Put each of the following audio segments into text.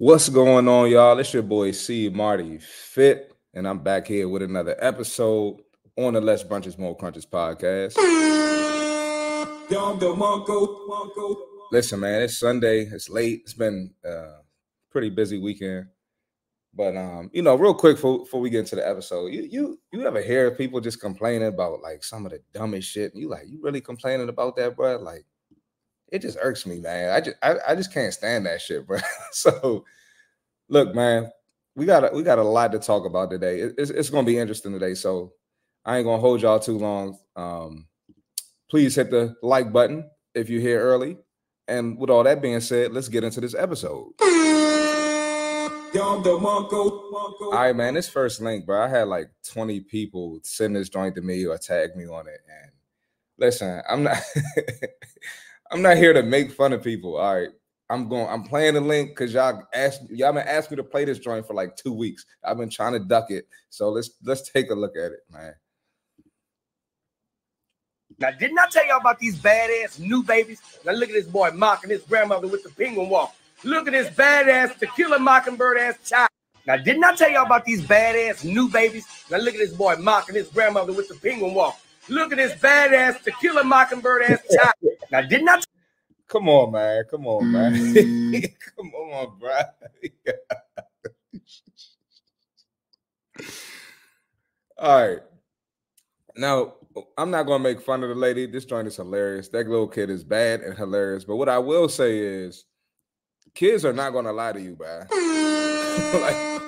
What's going on, y'all? It's your boy C Marty Fit, and I'm back here with another episode on the Less Brunches More Crunches podcast. Listen, man, it's Sunday. It's late. It's been a pretty busy weekend. But um, you know, real quick before, before we get into the episode, you you you ever hear people just complaining about like some of the dumbest shit? And you like, you really complaining about that, bro? Like, it just irks me, man. I just I, I just can't stand that shit, bro. so look, man, we got a, we got a lot to talk about today. It, it's, it's gonna be interesting today. So I ain't gonna hold y'all too long. Um, please hit the like button if you're here early. And with all that being said, let's get into this episode. All right, man. This first link, bro. I had like 20 people send this joint to me or tag me on it. And listen, I'm not I'm not here to make fun of people. All right. I'm going, I'm playing the link because y'all asked y'all been asking me to play this joint for like two weeks. I've been trying to duck it. So let's let's take a look at it, man. Now, didn't I tell y'all about these badass new babies? Now look at this boy mocking his grandmother with the penguin walk. Look at this badass tequila mockingbird ass child. Now, didn't I tell y'all about these badass new babies? Now look at this boy mocking his grandmother with the penguin walk. Look at this badass tequila mockingbird ass child. Now, didn't I? T- Come on, man. Come on, man. Come on, bro. All right. Now, I'm not gonna make fun of the lady. This joint is hilarious. That little kid is bad and hilarious. But what I will say is, kids are not gonna lie to you, bro. like,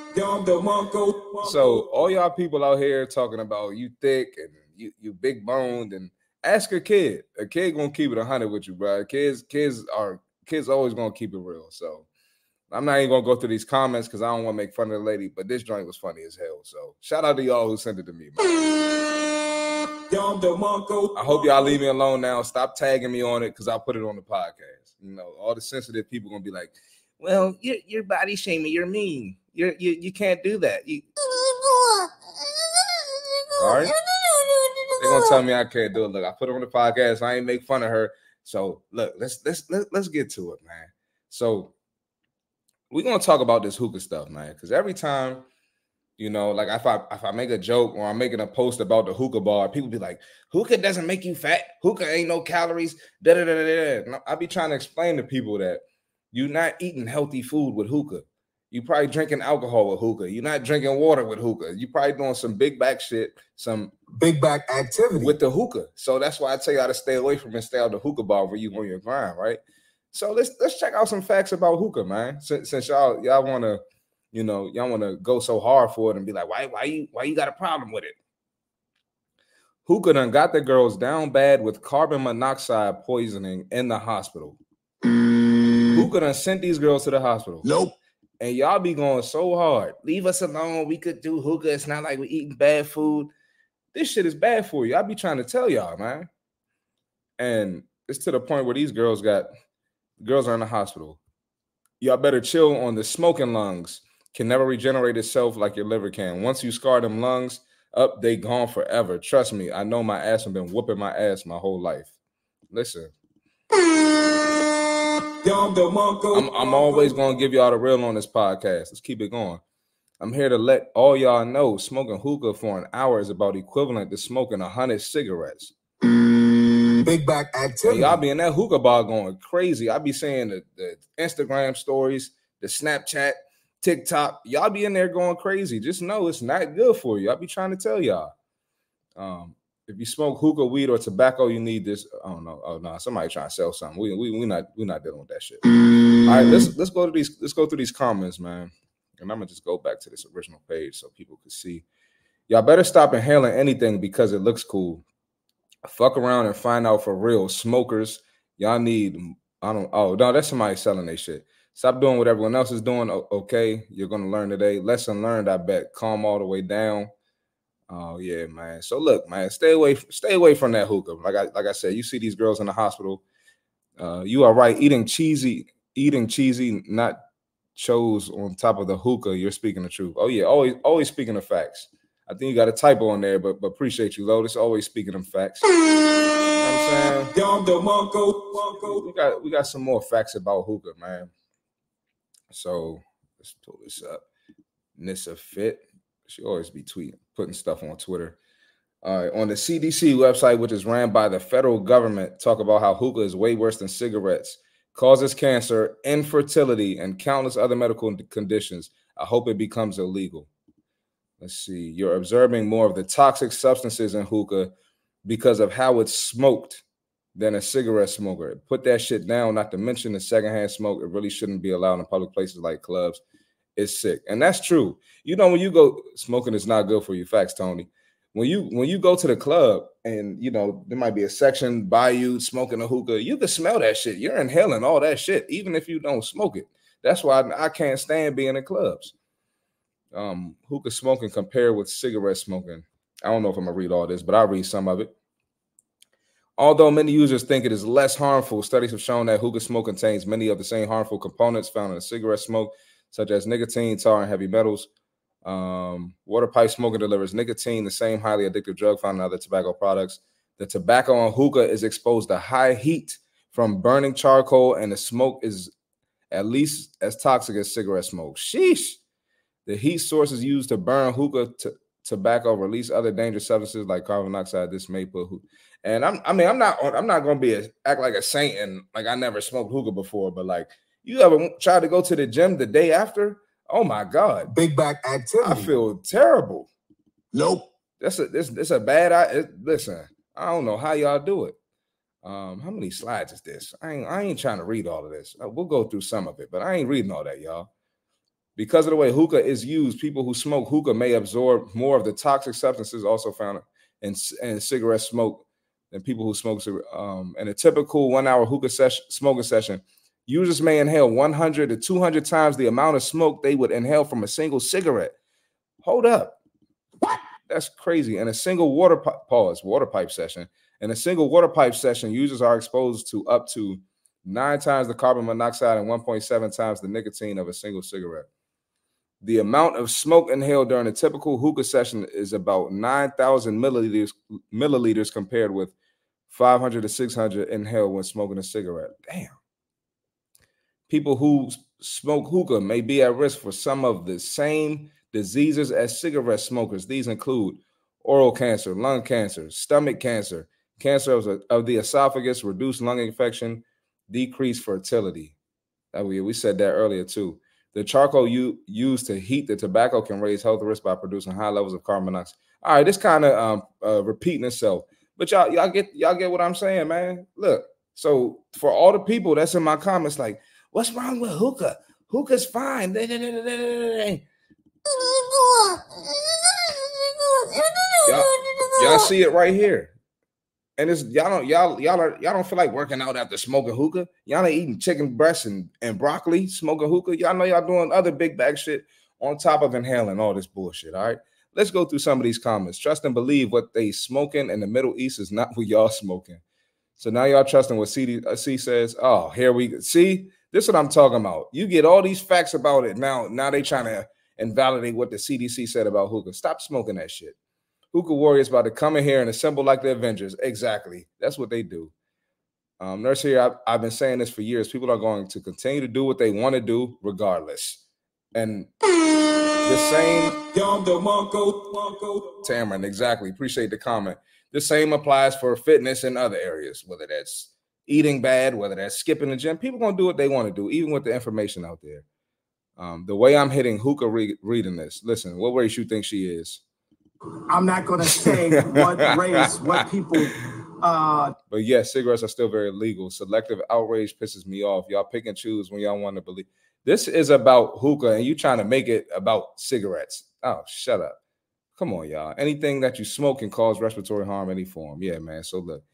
so all y'all people out here talking about you thick and you you big boned and ask a kid. A kid gonna keep it a hundred with you, bro. Kids, kids are kids always gonna keep it real. So I'm not even gonna go through these comments because I don't want to make fun of the lady, but this joint was funny as hell. So shout out to y'all who sent it to me, man. I hope y'all leave me alone now. Stop tagging me on it because I'll put it on the podcast. You know, all the sensitive people gonna be like, "Well, you're, you're body shaming. You're mean. You're, you you can't do that." You... All right. Gonna tell me I can't do it. Look, I put her on the podcast. I ain't make fun of her. So look, let's let's let's, let's get to it, man. So we're gonna talk about this hookah stuff, man. Because every time, you know, like if I if I make a joke or I'm making a post about the hookah bar, people be like, "Hookah doesn't make you fat. Hookah ain't no calories." Da da da da. I be trying to explain to people that you're not eating healthy food with hookah. You probably drinking alcohol with hookah. You're not drinking water with hookah. You probably doing some big back shit, some big back activity with the hookah. So that's why I tell you how to stay away from and stay out the hookah bar where you on your grind, right? So let's let's check out some facts about hookah, man. Since, since y'all y'all want to, you know, y'all want to go so hard for it and be like, why why you why you got a problem with it? Hookah done got the girls down bad with carbon monoxide poisoning in the hospital. Mm. Hookah done sent these girls to the hospital. Nope and y'all be going so hard. Leave us alone. We could do hookah. It's not like we're eating bad food. This shit is bad for you. I be trying to tell y'all, man. And it's to the point where these girls got girls are in the hospital. Y'all better chill on the smoking lungs. Can never regenerate itself like your liver can. Once you scar them lungs up, they gone forever. Trust me, I know my ass have been whooping my ass my whole life. Listen. I'm, I'm always gonna give y'all the real on this podcast. Let's keep it going. I'm here to let all y'all know smoking hookah for an hour is about equivalent to smoking a hundred cigarettes. Big back activity. Y'all be in that hookah bar going crazy. I be saying the, the Instagram stories, the Snapchat, TikTok. Y'all be in there going crazy. Just know it's not good for you. I be trying to tell y'all. Um, if you smoke hookah, weed, or tobacco, you need this. I don't know. Oh no, somebody trying to sell something. We we we not we not dealing with that shit. All right, let's let's go to these. Let's go through these comments, man. And I'm gonna just go back to this original page so people can see. Y'all better stop inhaling anything because it looks cool. Fuck around and find out for real. Smokers, y'all need. I don't. Oh no, that's somebody selling their shit. Stop doing what everyone else is doing. Okay, you're gonna learn today. Lesson learned. I bet. Calm all the way down. Oh yeah, man. So look, man, stay away, stay away from that hookah. Like I like I said, you see these girls in the hospital. Uh, you are right. Eating cheesy, eating cheesy, not chose on top of the hookah. You're speaking the truth. Oh yeah, always, always speaking the facts. I think you got a typo on there, but but appreciate you, Lotus. Always speaking them facts. You know I'm saying? We got we got some more facts about hookah, man. So Let's pull this up. Nissa Fit. She always be tweeting, putting stuff on Twitter. All right, on the CDC website, which is ran by the federal government, talk about how hookah is way worse than cigarettes, causes cancer, infertility, and countless other medical conditions. I hope it becomes illegal. Let's see. You're observing more of the toxic substances in hookah because of how it's smoked than a cigarette smoker. Put that shit down, not to mention the secondhand smoke. It really shouldn't be allowed in public places like clubs. It's sick. And that's true. You know, when you go smoking is not good for you. Facts, Tony. When you when you go to the club and you know there might be a section by you smoking a hookah, you can smell that shit. You're inhaling all that shit, even if you don't smoke it. That's why I, I can't stand being in clubs. Um, hookah smoking compared with cigarette smoking. I don't know if I'm gonna read all this, but I'll read some of it. Although many users think it is less harmful, studies have shown that hookah smoke contains many of the same harmful components found in cigarette smoke, such as nicotine, tar, and heavy metals. Um, water pipe smoking delivers nicotine, the same highly addictive drug found in other tobacco products. The tobacco on hookah is exposed to high heat from burning charcoal, and the smoke is at least as toxic as cigarette smoke. Sheesh. The heat sources used to burn hookah to tobacco release other dangerous substances like carbon monoxide. This may put and I'm I mean I'm not I'm not gonna be a, act like a saint and like I never smoked hookah before, but like you ever tried to go to the gym the day after? Oh my god, big back activity. I feel terrible. Nope. That's a this this a bad. I listen. I don't know how y'all do it. Um, how many slides is this? I ain't I ain't trying to read all of this. Uh, we'll go through some of it, but I ain't reading all that, y'all. Because of the way hookah is used, people who smoke hookah may absorb more of the toxic substances also found in, in cigarette smoke than people who smoke. Um, in a typical one-hour hookah session, smoking session, users may inhale 100 to 200 times the amount of smoke they would inhale from a single cigarette. Hold up, what? That's crazy. In a single water pause water pipe session, in a single water pipe session, users are exposed to up to nine times the carbon monoxide and 1.7 times the nicotine of a single cigarette. The amount of smoke inhaled during a typical hookah session is about 9,000 milliliters, milliliters compared with 500 to 600 inhaled when smoking a cigarette. Damn. People who smoke hookah may be at risk for some of the same diseases as cigarette smokers. These include oral cancer, lung cancer, stomach cancer, cancer of, the esophagus, reduced lung infection, decreased fertility. That we, we said that earlier too. The charcoal you used to heat the tobacco can raise health risks by producing high levels of carbon monoxide. All right, this kind of um, uh, repeating itself, but y'all y'all get y'all get what I'm saying, man. Look, so for all the people that's in my comments, like, what's wrong with hookah? Hookah's fine. y'all, y'all see it right here. And it's y'all don't y'all y'all are y'all don't feel like working out after smoking hookah. Y'all ain't eating chicken breasts and, and broccoli, smoking hookah. Y'all know y'all doing other big bag shit on top of inhaling all this bullshit. All right. Let's go through some of these comments. Trust and believe what they smoking in the Middle East is not what y'all smoking. So now y'all trusting what CDC uh, says. Oh, here we see. This is what I'm talking about. You get all these facts about it. Now, now they trying to invalidate what the CDC said about hookah. Stop smoking that shit. Hookah Warriors about to come in here and assemble like the Avengers. Exactly. That's what they do. Um, Nurse here, I've, I've been saying this for years. People are going to continue to do what they want to do regardless. And the same Tamron, exactly. Appreciate the comment. The same applies for fitness in other areas, whether that's eating bad, whether that's skipping the gym. People gonna do what they want to do, even with the information out there. Um, the way I'm hitting hookah re- reading this, listen, what race you think she is? I'm not going to say what race, what people. Uh, but yes, cigarettes are still very legal. Selective outrage pisses me off. Y'all pick and choose when y'all want to believe. This is about hookah, and you trying to make it about cigarettes. Oh, shut up. Come on, y'all. Anything that you smoke can cause respiratory harm any form. Yeah, man. So look,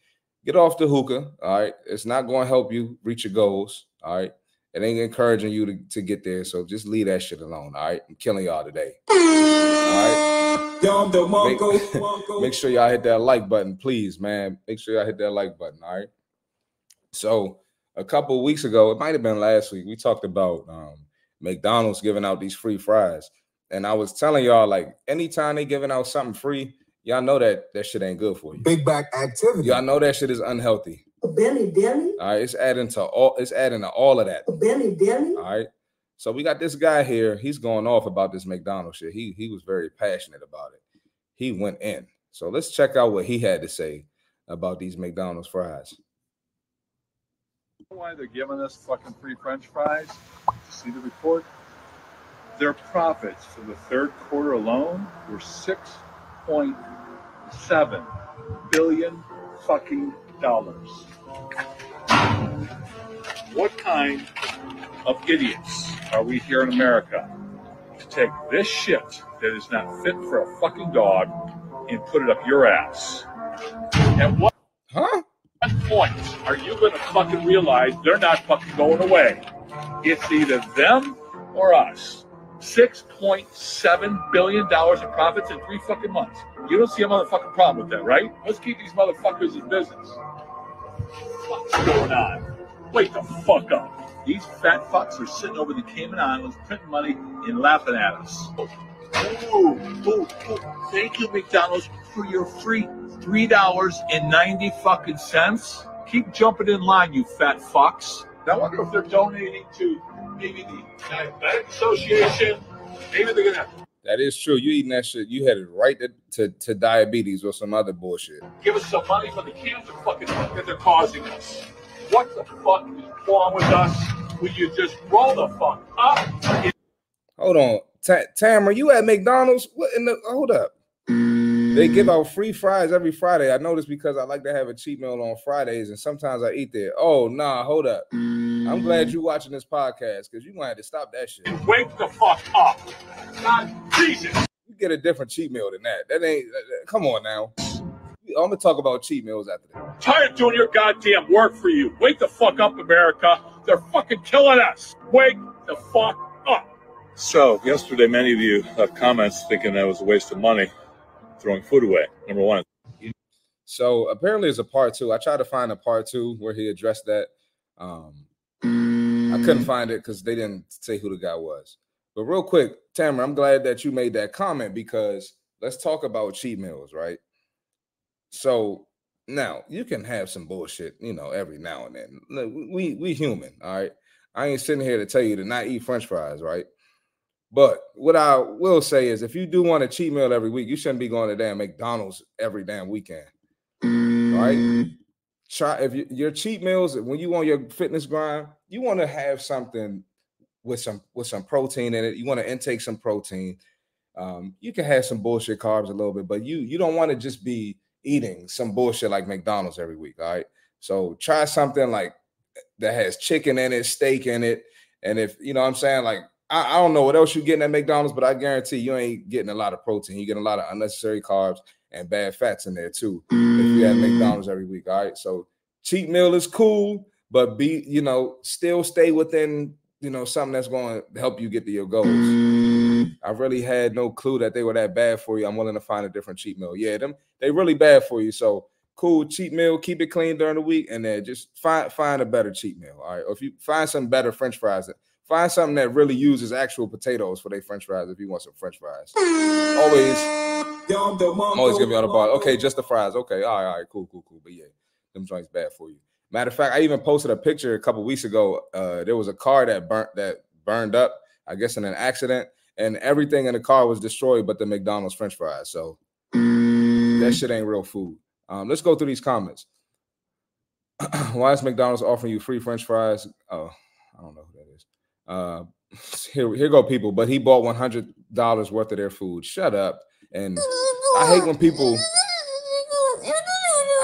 get off the hookah. All right. It's not going to help you reach your goals. All right. It ain't encouraging you to, to get there. So just leave that shit alone. All right. I'm killing y'all today. All right. Make, make sure y'all hit that like button, please, man. Make sure y'all hit that like button. All right. So a couple weeks ago, it might have been last week, we talked about um, McDonald's giving out these free fries. And I was telling y'all, like, anytime they giving out something free, y'all know that that shit ain't good for you. Big back activity. Y'all know that shit is unhealthy. A Benny Denny. All right, it's adding to all. It's adding to all of that. A Benny Denny. All right. So we got this guy here. He's going off about this McDonald's shit. He he was very passionate about it. He went in. So let's check out what he had to say about these McDonald's fries. why they're giving us fucking free French fries? See the report? Their profits for the third quarter alone were six point seven billion fucking dollars. What kind of idiots are we here in America to take this shit that is not fit for a fucking dog and put it up your ass? At what Huh? what point are you going to fucking realize they're not fucking going away? It's either them or us. $6.7 billion in profits in three fucking months. You don't see a motherfucking problem with that, right? Let's keep these motherfuckers in business. What's going on? Wake the fuck up. These fat fucks are sitting over the Cayman Islands printing money and laughing at us. Ooh, ooh, ooh. Thank you, McDonald's, for your free three dollars and ninety fucking cents. Keep jumping in line, you fat fucks. I wonder if they're donating to maybe the Diabetic Association. Maybe they're gonna That is true. You eating that shit, you headed right to, to, to diabetes or some other bullshit. give us some money for the cancer fucking that they're causing us. What the fuck is wrong with us? Will you just roll the fuck up? Hold on. Ta- Tam, are you at McDonald's? What in the hold up? They give mm. out free fries every Friday. I know this because I like to have a cheat meal on Fridays, and sometimes I eat there. Oh nah, hold up. I'm glad mm. you're watching this podcast because you gonna have to stop that shit. And wake the fuck up. God Jesus. You get a different cheat meal than that. That ain't. that- that- come on now. I'm gonna talk about cheat meals after that. Tired of doing your goddamn work for you. Wake the fuck up, America. They're fucking killing us. Wake the fuck up. So, yesterday, many of you left comments thinking that was a waste of money throwing food away. Number one. So apparently, it's a part two. I tried to find a part two where he addressed that. Um, I couldn't find it because they didn't say who the guy was. But real quick, Tamara, I'm glad that you made that comment because let's talk about cheat meals, right? So now you can have some bullshit, you know, every now and then. Look, We we human, all right. I ain't sitting here to tell you to not eat French fries, right? But what I will say is, if you do want a cheat meal every week, you shouldn't be going to damn McDonald's every damn weekend, right? Try if you, your cheat meals when you on your fitness grind, you want to have something with some with some protein in it. You want to intake some protein. Um, you can have some bullshit carbs a little bit, but you you don't want to just be eating some bullshit like McDonald's every week. All right. So try something like that has chicken in it, steak in it. And if you know what I'm saying, like I, I don't know what else you're getting at McDonald's, but I guarantee you ain't getting a lot of protein. You're getting a lot of unnecessary carbs and bad fats in there too. If you have mm. McDonald's every week. All right. So cheat meal is cool, but be, you know, still stay within, you know, something that's going to help you get to your goals. Mm. I really had no clue that they were that bad for you. I'm willing to find a different cheat meal. Yeah, them they really bad for you. So cool cheat meal, keep it clean during the week, and then just find find a better cheat meal. All right. Or if you find some better French fries, find something that really uses actual potatoes for their French fries if you want some French fries. Always I'm always you on the bar. Okay, just the fries. Okay, all right, all right, cool, cool, cool. But yeah, them joints bad for you. Matter of fact, I even posted a picture a couple weeks ago. Uh, there was a car that burnt that burned up, I guess, in an accident, and everything in the car was destroyed, but the McDonald's French fries. So that shit ain't real food. Um, let's go through these comments. Why is McDonald's offering you free French fries? Oh, I don't know. Uh, here, here go people. But he bought one hundred dollars worth of their food. Shut up. And I hate when people.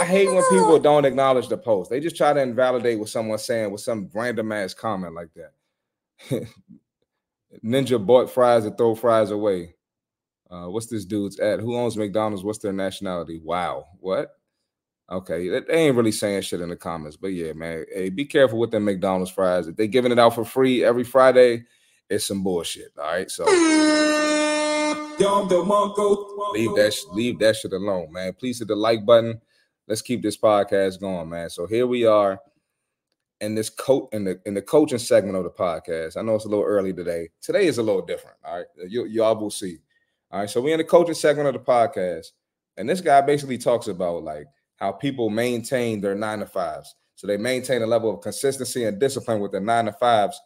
I hate when people don't acknowledge the post. They just try to invalidate what someone's saying with some random ass comment like that. Ninja bought fries and throw fries away. Uh, what's this dude's at? Who owns McDonald's? What's their nationality? Wow. What? Okay, they ain't really saying shit in the comments, but yeah, man. Hey, be careful with them McDonald's fries. If they giving it out for free every Friday, it's some bullshit. All right, so leave that sh- leave that shit alone, man. Please hit the like button. Let's keep this podcast going, man. So here we are in this coach in the in the coaching segment of the podcast. I know it's a little early today. Today is a little different. All right, you y'all will see. All right, so we're in the coaching segment of the podcast, and this guy basically talks about like how people maintain their nine to fives. So they maintain a level of consistency and discipline with their nine to fives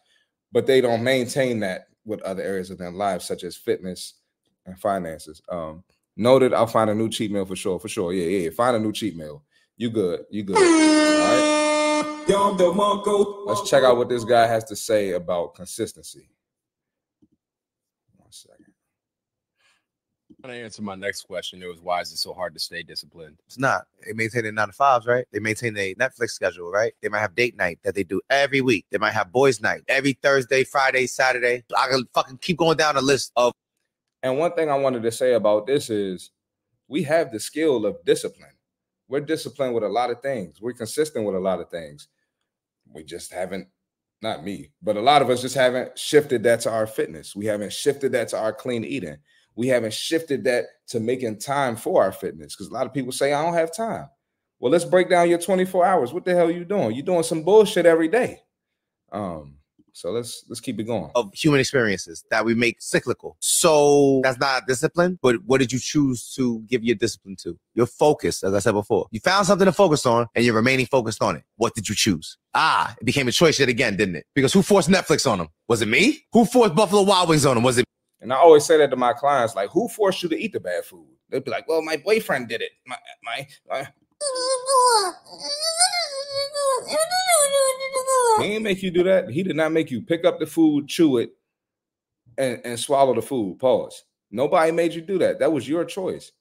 but they don't maintain that with other areas of their lives, such as fitness and finances. Um, noted, I'll find a new cheat meal for sure. For sure. Yeah, yeah. Find a new cheat meal. You good. You good. All right. Let's check out what this guy has to say about consistency. One second. To answer my next question, it was why is it so hard to stay disciplined? It's not. They maintain their nine to fives, right? They maintain a Netflix schedule, right? They might have date night that they do every week. They might have boys' night every Thursday, Friday, Saturday. I can fucking keep going down the list of And one thing I wanted to say about this is we have the skill of discipline. We're disciplined with a lot of things. We're consistent with a lot of things. We just haven't, not me, but a lot of us just haven't shifted that to our fitness. We haven't shifted that to our clean eating. We haven't shifted that to making time for our fitness. Because a lot of people say, I don't have time. Well, let's break down your 24 hours. What the hell are you doing? You're doing some bullshit every day. Um, so let's let's keep it going. of human experiences that we make cyclical. So that's not discipline, but what did you choose to give your discipline to? Your focus, as I said before. You found something to focus on and you're remaining focused on it. What did you choose? Ah, it became a choice yet again, didn't it? Because who forced Netflix on them? Was it me? Who forced Buffalo Wild Wings on them? Was it And I always say that to my clients, like, who forced you to eat the bad food? They'd be like, well, my boyfriend did it. My my, my he didn't make you do that. He did not make you pick up the food, chew it, and, and swallow the food. Pause. Nobody made you do that. That was your choice.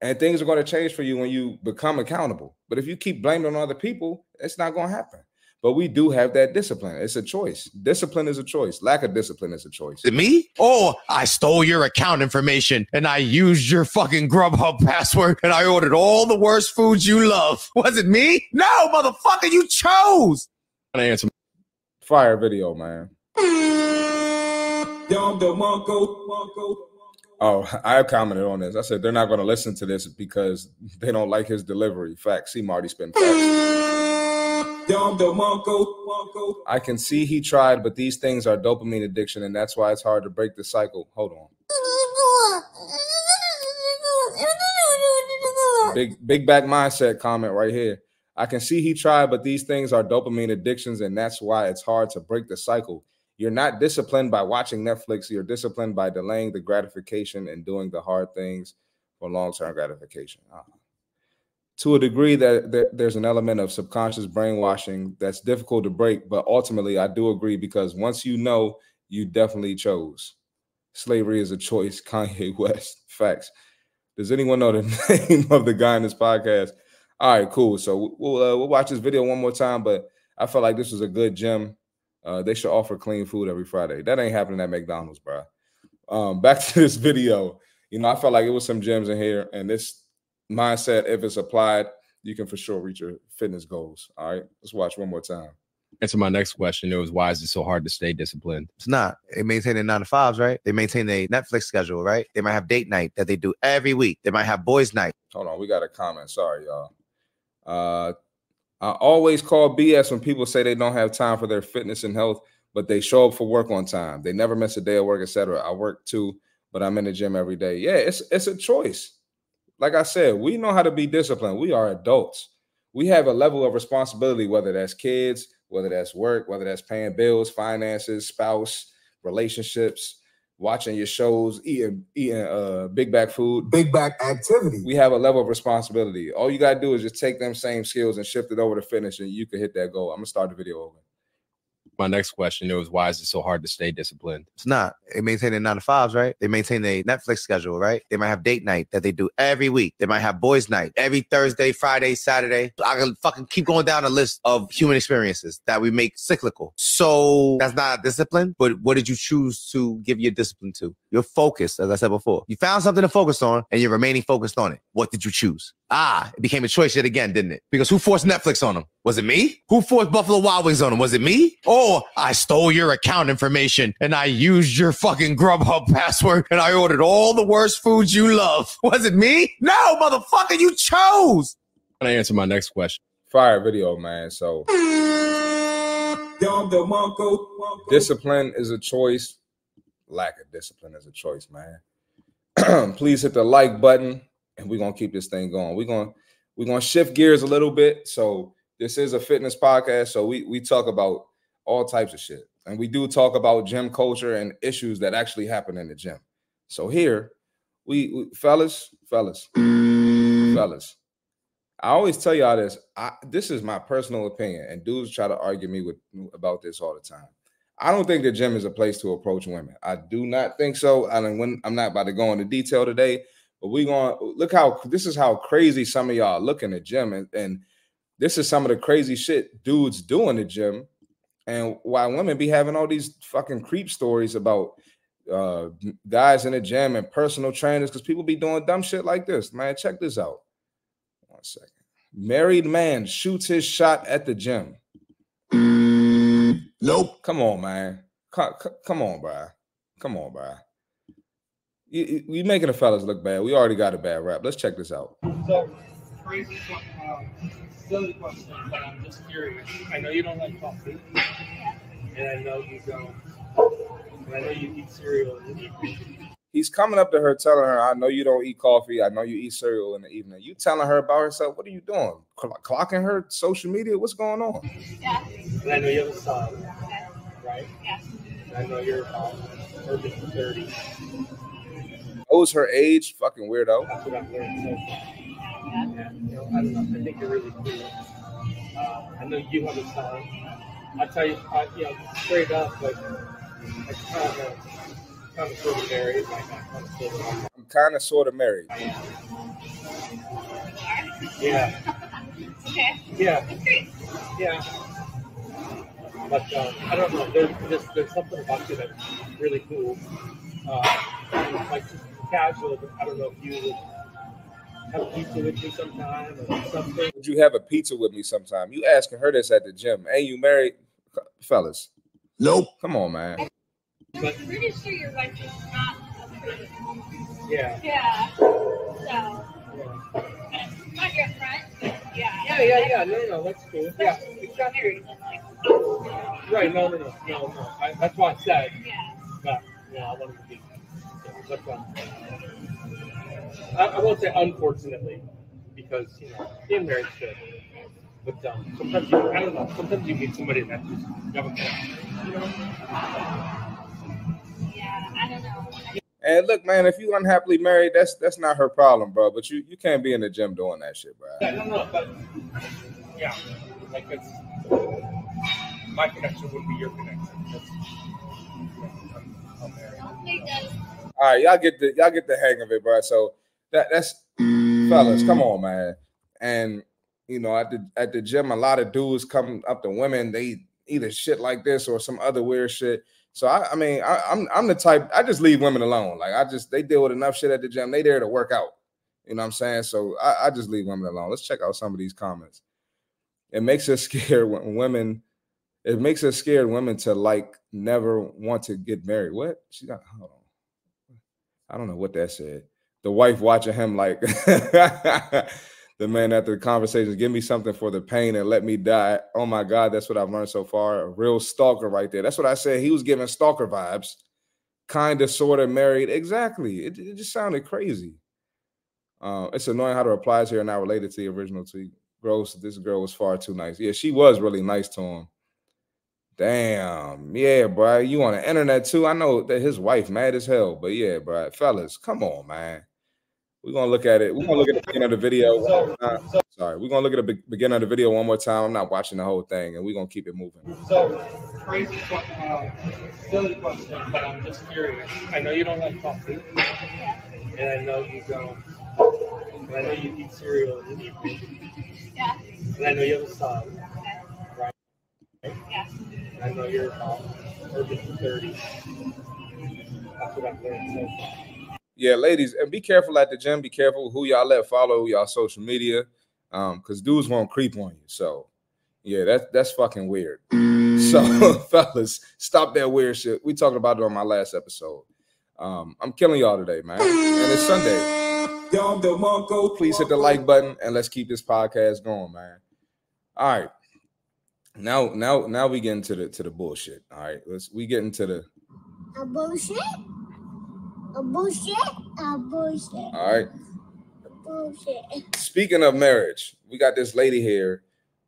And things are going to change for you when you become accountable. But if you keep blaming on other people, it's not going to happen. But we do have that discipline. It's a choice. Discipline is a choice. Lack of discipline is a choice. me? Oh, I stole your account information and I used your fucking Grubhub password and I ordered all the worst foods you love. Was it me? No, motherfucker, you chose. to answer Fire video, man. Oh, I commented on this. I said they're not going to listen to this because they don't like his delivery. Facts. C Marty spin facts. I can see he tried, but these things are dopamine addiction, and that's why it's hard to break the cycle. Hold on. Big big back mindset comment right here. I can see he tried, but these things are dopamine addictions, and that's why it's hard to break the cycle. You're not disciplined by watching Netflix. You're disciplined by delaying the gratification and doing the hard things for long-term gratification. Ah. To a degree that there- there's an element of subconscious brainwashing that's difficult to break, but ultimately I do agree because once you know, you definitely chose. Slavery is a choice. Kanye West. Facts. Does anyone know the name of the guy in this podcast? All right, cool. So we'll uh, we'll watch this video one more time, but I felt like this was a good gym. Uh, they should offer clean food every Friday. That ain't happening at McDonald's, bro. Um, back to this video. You know, I felt like it was some gems in here, and this mindset, if it's applied, you can for sure reach your fitness goals. All right, let's watch one more time. answer my next question, it was why is it so hard to stay disciplined? It's not. They maintain their nine to fives, right? They maintain a Netflix schedule, right? They might have date night that they do every week. They might have boys' night. Hold on, we got a comment. Sorry, y'all. Uh, I always call BS when people say they don't have time for their fitness and health, but they show up for work on time. They never miss a day of work, etc. I work too, but I'm in the gym every day. Yeah, it's it's a choice. Like I said, we know how to be disciplined. We are adults. We have a level of responsibility, whether that's kids, whether that's work, whether that's paying bills, finances, spouse, relationships, watching your shows, eating eating uh big back food. Big back activity. We have a level of responsibility. All you gotta do is just take them same skills and shift it over to finish, and you can hit that goal. I'm gonna start the video over. My next question, it was why is it so hard to stay disciplined? It's not. They maintain their nine to fives, right? They maintain a Netflix schedule, right? They might have date night that they do every week. They might have boys' night every Thursday, Friday, Saturday. I can fucking keep going down a list of human experiences that we make cyclical. So that's not discipline, but what did you choose to give your discipline to? Your focus, as I said before. You found something to focus on and you're remaining focused on it. What did you choose? Ah, it became a choice yet again, didn't it? Because who forced Netflix on them? Was it me? Who forced Buffalo Wild Wings on them? Was it me? Or I stole your account information and I used your fucking Grubhub password and I ordered all the worst foods you love. Was it me? No, motherfucker, you chose. I'm gonna answer my next question. Fire video, man. So discipline is a choice. Lack of discipline is a choice, man. Please hit the like button, and we're gonna keep this thing going. We're gonna we're gonna shift gears a little bit. So this is a fitness podcast. So we we talk about all types of shit. And we do talk about gym culture and issues that actually happen in the gym. So here, we, we fellas, fellas, fellas. I always tell y'all this. I, this is my personal opinion, and dudes try to argue me with about this all the time. I don't think the gym is a place to approach women. I do not think so. I mean, when I'm not about to go into detail today, but we going to look how this is how crazy some of y'all look in the gym, and, and this is some of the crazy shit dudes do in the gym, and why women be having all these fucking creep stories about uh guys in the gym and personal trainers because people be doing dumb shit like this. Man, check this out. One second. Married man shoots his shot at the gym. Nope. Come on, man. Come, come on, bro. Come on, bro you, you making the fellas look bad. We already got a bad rap. Let's check this out. So, crazy, um, silly question, but I'm just curious. I know you don't like coffee, and I know you don't. I know you eat cereal. He's coming up to her, telling her, "I know you don't eat coffee. I know you eat cereal in the evening." You telling her about herself? What are you doing? Clocking her social media? What's going on? Yeah. And I know you have a son, right? Yeah. And I know you're um, about 30. Oh, was her age, fucking weirdo. That's what I'm learning. So you know, I don't know. I think they're really cool. Uh, I know you have a song. I tell you, I, you know, straight up, like, I kind of, kind of sort of married. Like, I'm kind of sort of married. I am. Yeah. okay. Yeah. Yeah. But uh, I don't know. There's there's something about you that's really cool. Uh, like casual, but I don't know if you would have a pizza with me sometime or something. Would you have a pizza with me sometime? You asking her this at the gym? Hey, you married, fellas? Nope. Come on, man. But I'm pretty sure your wife is not a pretty. yeah, Yeah. So, yeah, not your front. but Yeah. yeah, yeah, yeah. No, no, that's cool. Yeah, exactly. Married, like, Right. No, no, no, no, no. I, that's why I said. yeah. But yeah, I wanted to be. But um, I, I won't say unfortunately, because you know being married good. But um, sometimes you, I don't know. Sometimes you meet somebody that just you have a connection. You know? Yeah. I don't know. And look, man, if you unhappily married, that's that's not her problem, bro. But you you can't be in the gym doing that shit, bro. Yeah, no, no, but yeah, like it's my connection would be your connection. That's, yeah, I'm, I'm married. All right, y'all get the y'all get the hang of it, bro. So that that's fellas, come on, man. And you know, at the at the gym, a lot of dudes come up to women, they either shit like this or some other weird shit. So I, I mean, I, I'm I'm the type I just leave women alone. Like I just they deal with enough shit at the gym. They there to work out. You know what I'm saying? So I, I just leave women alone. Let's check out some of these comments. It makes us scared when women. It makes us scared women to like never want to get married. What she got? Hold on. I don't know what that said. The wife watching him like the man after the conversations, give me something for the pain and let me die. Oh my God, that's what I've learned so far. A real stalker right there. That's what I said. He was giving stalker vibes, kind of, sort of married. Exactly. It, it just sounded crazy. Uh, it's annoying how the replies here are not related to the original tweet. Gross. This girl was far too nice. Yeah, she was really nice to him. Damn. Yeah, bro. You on the internet too? I know that his wife mad as hell, but yeah, bro. Fellas, come on, man. We're gonna look at it. We're gonna look at the beginning of the video. one more sorry, we're gonna look at the be- beginning of the video one more time. I'm not watching the whole thing, and we're gonna keep it moving. So crazy, uh, silly question, but I'm just curious. I know you don't like coffee, and I know you don't. And I know you eat cereal in the evening, Yeah. and I know you have a son, right? Yeah. I know you're about early 30. That's what I've learned so far. Yeah, ladies, and be careful at the gym. Be careful who y'all let follow y'all social media, um, because dudes won't creep on you. So, yeah, that's that's fucking weird. So, fellas, stop that weird shit. We talked about it on my last episode. Um, I'm killing y'all today, man, and it's Sunday. Please hit the like button and let's keep this podcast going, man. All right. Now, now, now we get into the to the bullshit. All right, let's we get into the A bullshit? A bullshit? A bullshit. all right. A bullshit. Speaking of marriage, we got this lady here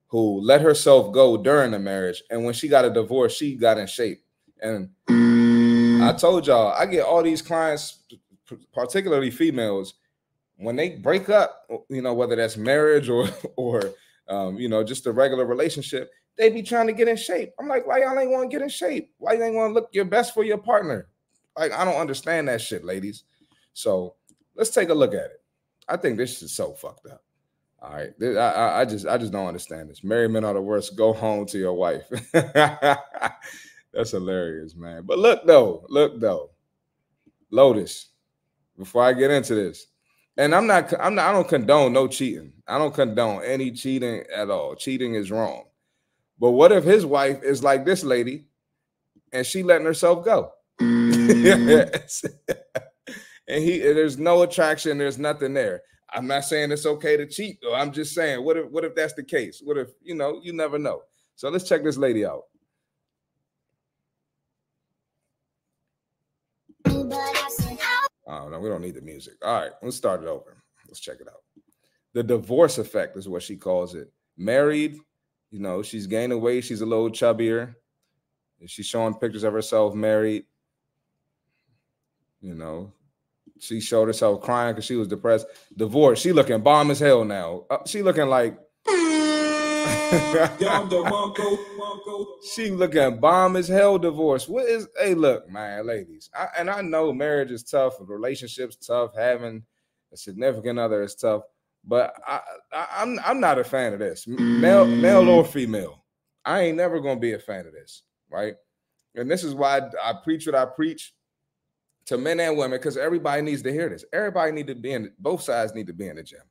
who let herself go during the marriage, and when she got a divorce, she got in shape. And I told y'all, I get all these clients, particularly females, when they break up, you know, whether that's marriage or or um, you know, just a regular relationship, they be trying to get in shape. I'm like, why y'all ain't want to get in shape? Why you ain't want to look your best for your partner? Like, I don't understand that shit, ladies. So let's take a look at it. I think this is so fucked up. All right, I, I, I just I just don't understand this. Married men are the worst. Go home to your wife. That's hilarious, man. But look though, look though, Lotus. Before I get into this, and I'm not I'm not I don't condone no cheating. I don't condone any cheating at all. Cheating is wrong. But what if his wife is like this lady, and she letting herself go? Mm. Yes. and he there's no attraction, there's nothing there. I'm not saying it's okay to cheat, though. I'm just saying, what if what if that's the case? What if you know, you never know. So let's check this lady out. Oh no, we don't need the music. All right, let's start it over. Let's check it out. The divorce effect is what she calls it. Married, you know, she's gaining weight, she's a little chubbier. She's showing pictures of herself married. You know, she showed herself crying because she was depressed. Divorced. she looking bomb as hell now. Uh, she looking like she looking bomb as hell divorce. What is hey look, man, ladies. I, and I know marriage is tough, relationships tough, having a significant other is tough, but I, I I'm I'm not a fan of this. Male, male mm. or female. I ain't never gonna be a fan of this, right? And this is why I, I preach what I preach to men and women, because everybody needs to hear this. Everybody need to be in both sides need to be in the gym.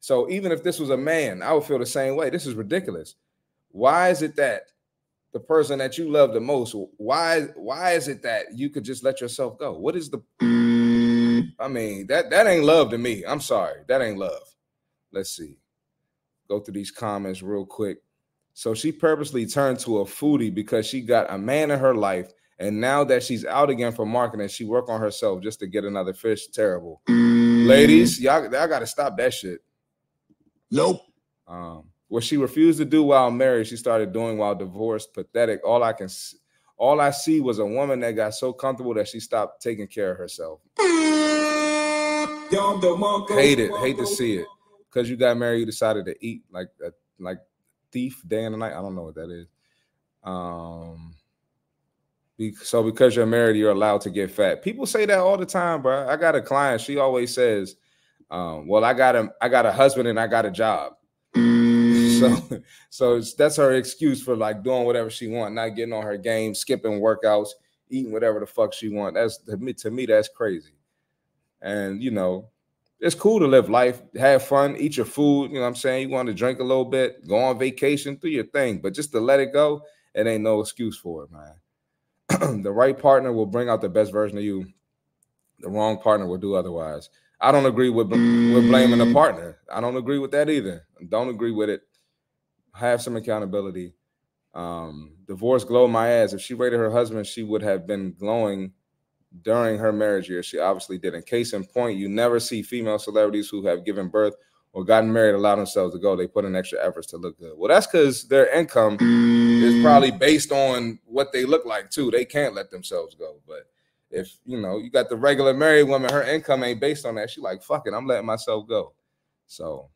So even if this was a man, I would feel the same way. This is ridiculous. Why is it that the person that you love the most, why why is it that you could just let yourself go? What is the mm. I mean, that that ain't love to me. I'm sorry. That ain't love. Let's see. Go through these comments real quick. So she purposely turned to a foodie because she got a man in her life and now that she's out again for marketing, she work on herself just to get another fish. Terrible. Ladies, y'all, y'all got to stop that shit. Nope. Um, what she refused to do while married, she started doing while divorced. Pathetic. All I can, all I see was a woman that got so comfortable that she stopped taking care of herself. Hate it. Hate to see it. Because you got married, you decided to eat like a like thief day and night. I don't know what that is. Um. be- So because you're married, you're allowed to get fat. People say that all the time, bro. I got a client. She always says, um, "Well, I got a I got a husband and I got a job." So, so it's, that's her excuse for like doing whatever she want, not getting on her game, skipping workouts, eating whatever the fuck she want. That's to me, to me that's crazy. And you know, it's cool to live life, have fun, eat your food. You know what I'm saying? You want to drink a little bit, go on vacation, do your thing, but just to let it go, it ain't no excuse for it, man. the right partner will bring out the best version of you. The wrong partner will do otherwise. I don't agree with with blaming the partner. I don't agree with that either. Don't agree with it. Have some accountability. Um, divorce glow my ass. If she rated her husband, she would have been glowing during her marriage years. She obviously didn't. Case in point, you never see female celebrities who have given birth or gotten married allow themselves to go. They put in extra efforts to look good. Well, that's because their income is probably based on what they look like too. They can't let themselves go. But if you know you got the regular married woman, her income ain't based on that. She like fuck it, I'm letting myself go. So,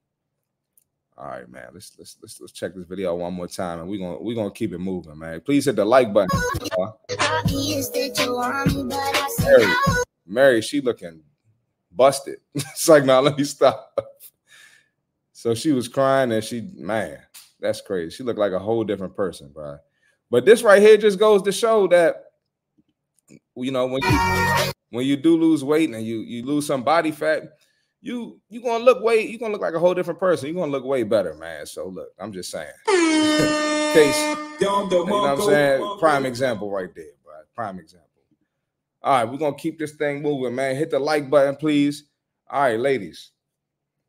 all right, man. Let's let's let's let's check this video one more time, and we're gonna we're gonna keep it moving, man. Please hit the like button. Mary, Mary, she looking busted. it's like, no, let me stop. So she was crying and she, man, that's crazy. She looked like a whole different person, bro. But this right here just goes to show that, you know, when you when you do lose weight and you you lose some body fat, you you gonna look way you gonna look like a whole different person. You're gonna look way better, man. So look, I'm just saying. Case, you know what I'm saying? Prime example right there, bro. Prime example. All right, we're gonna keep this thing moving, man. Hit the like button, please. All right, ladies.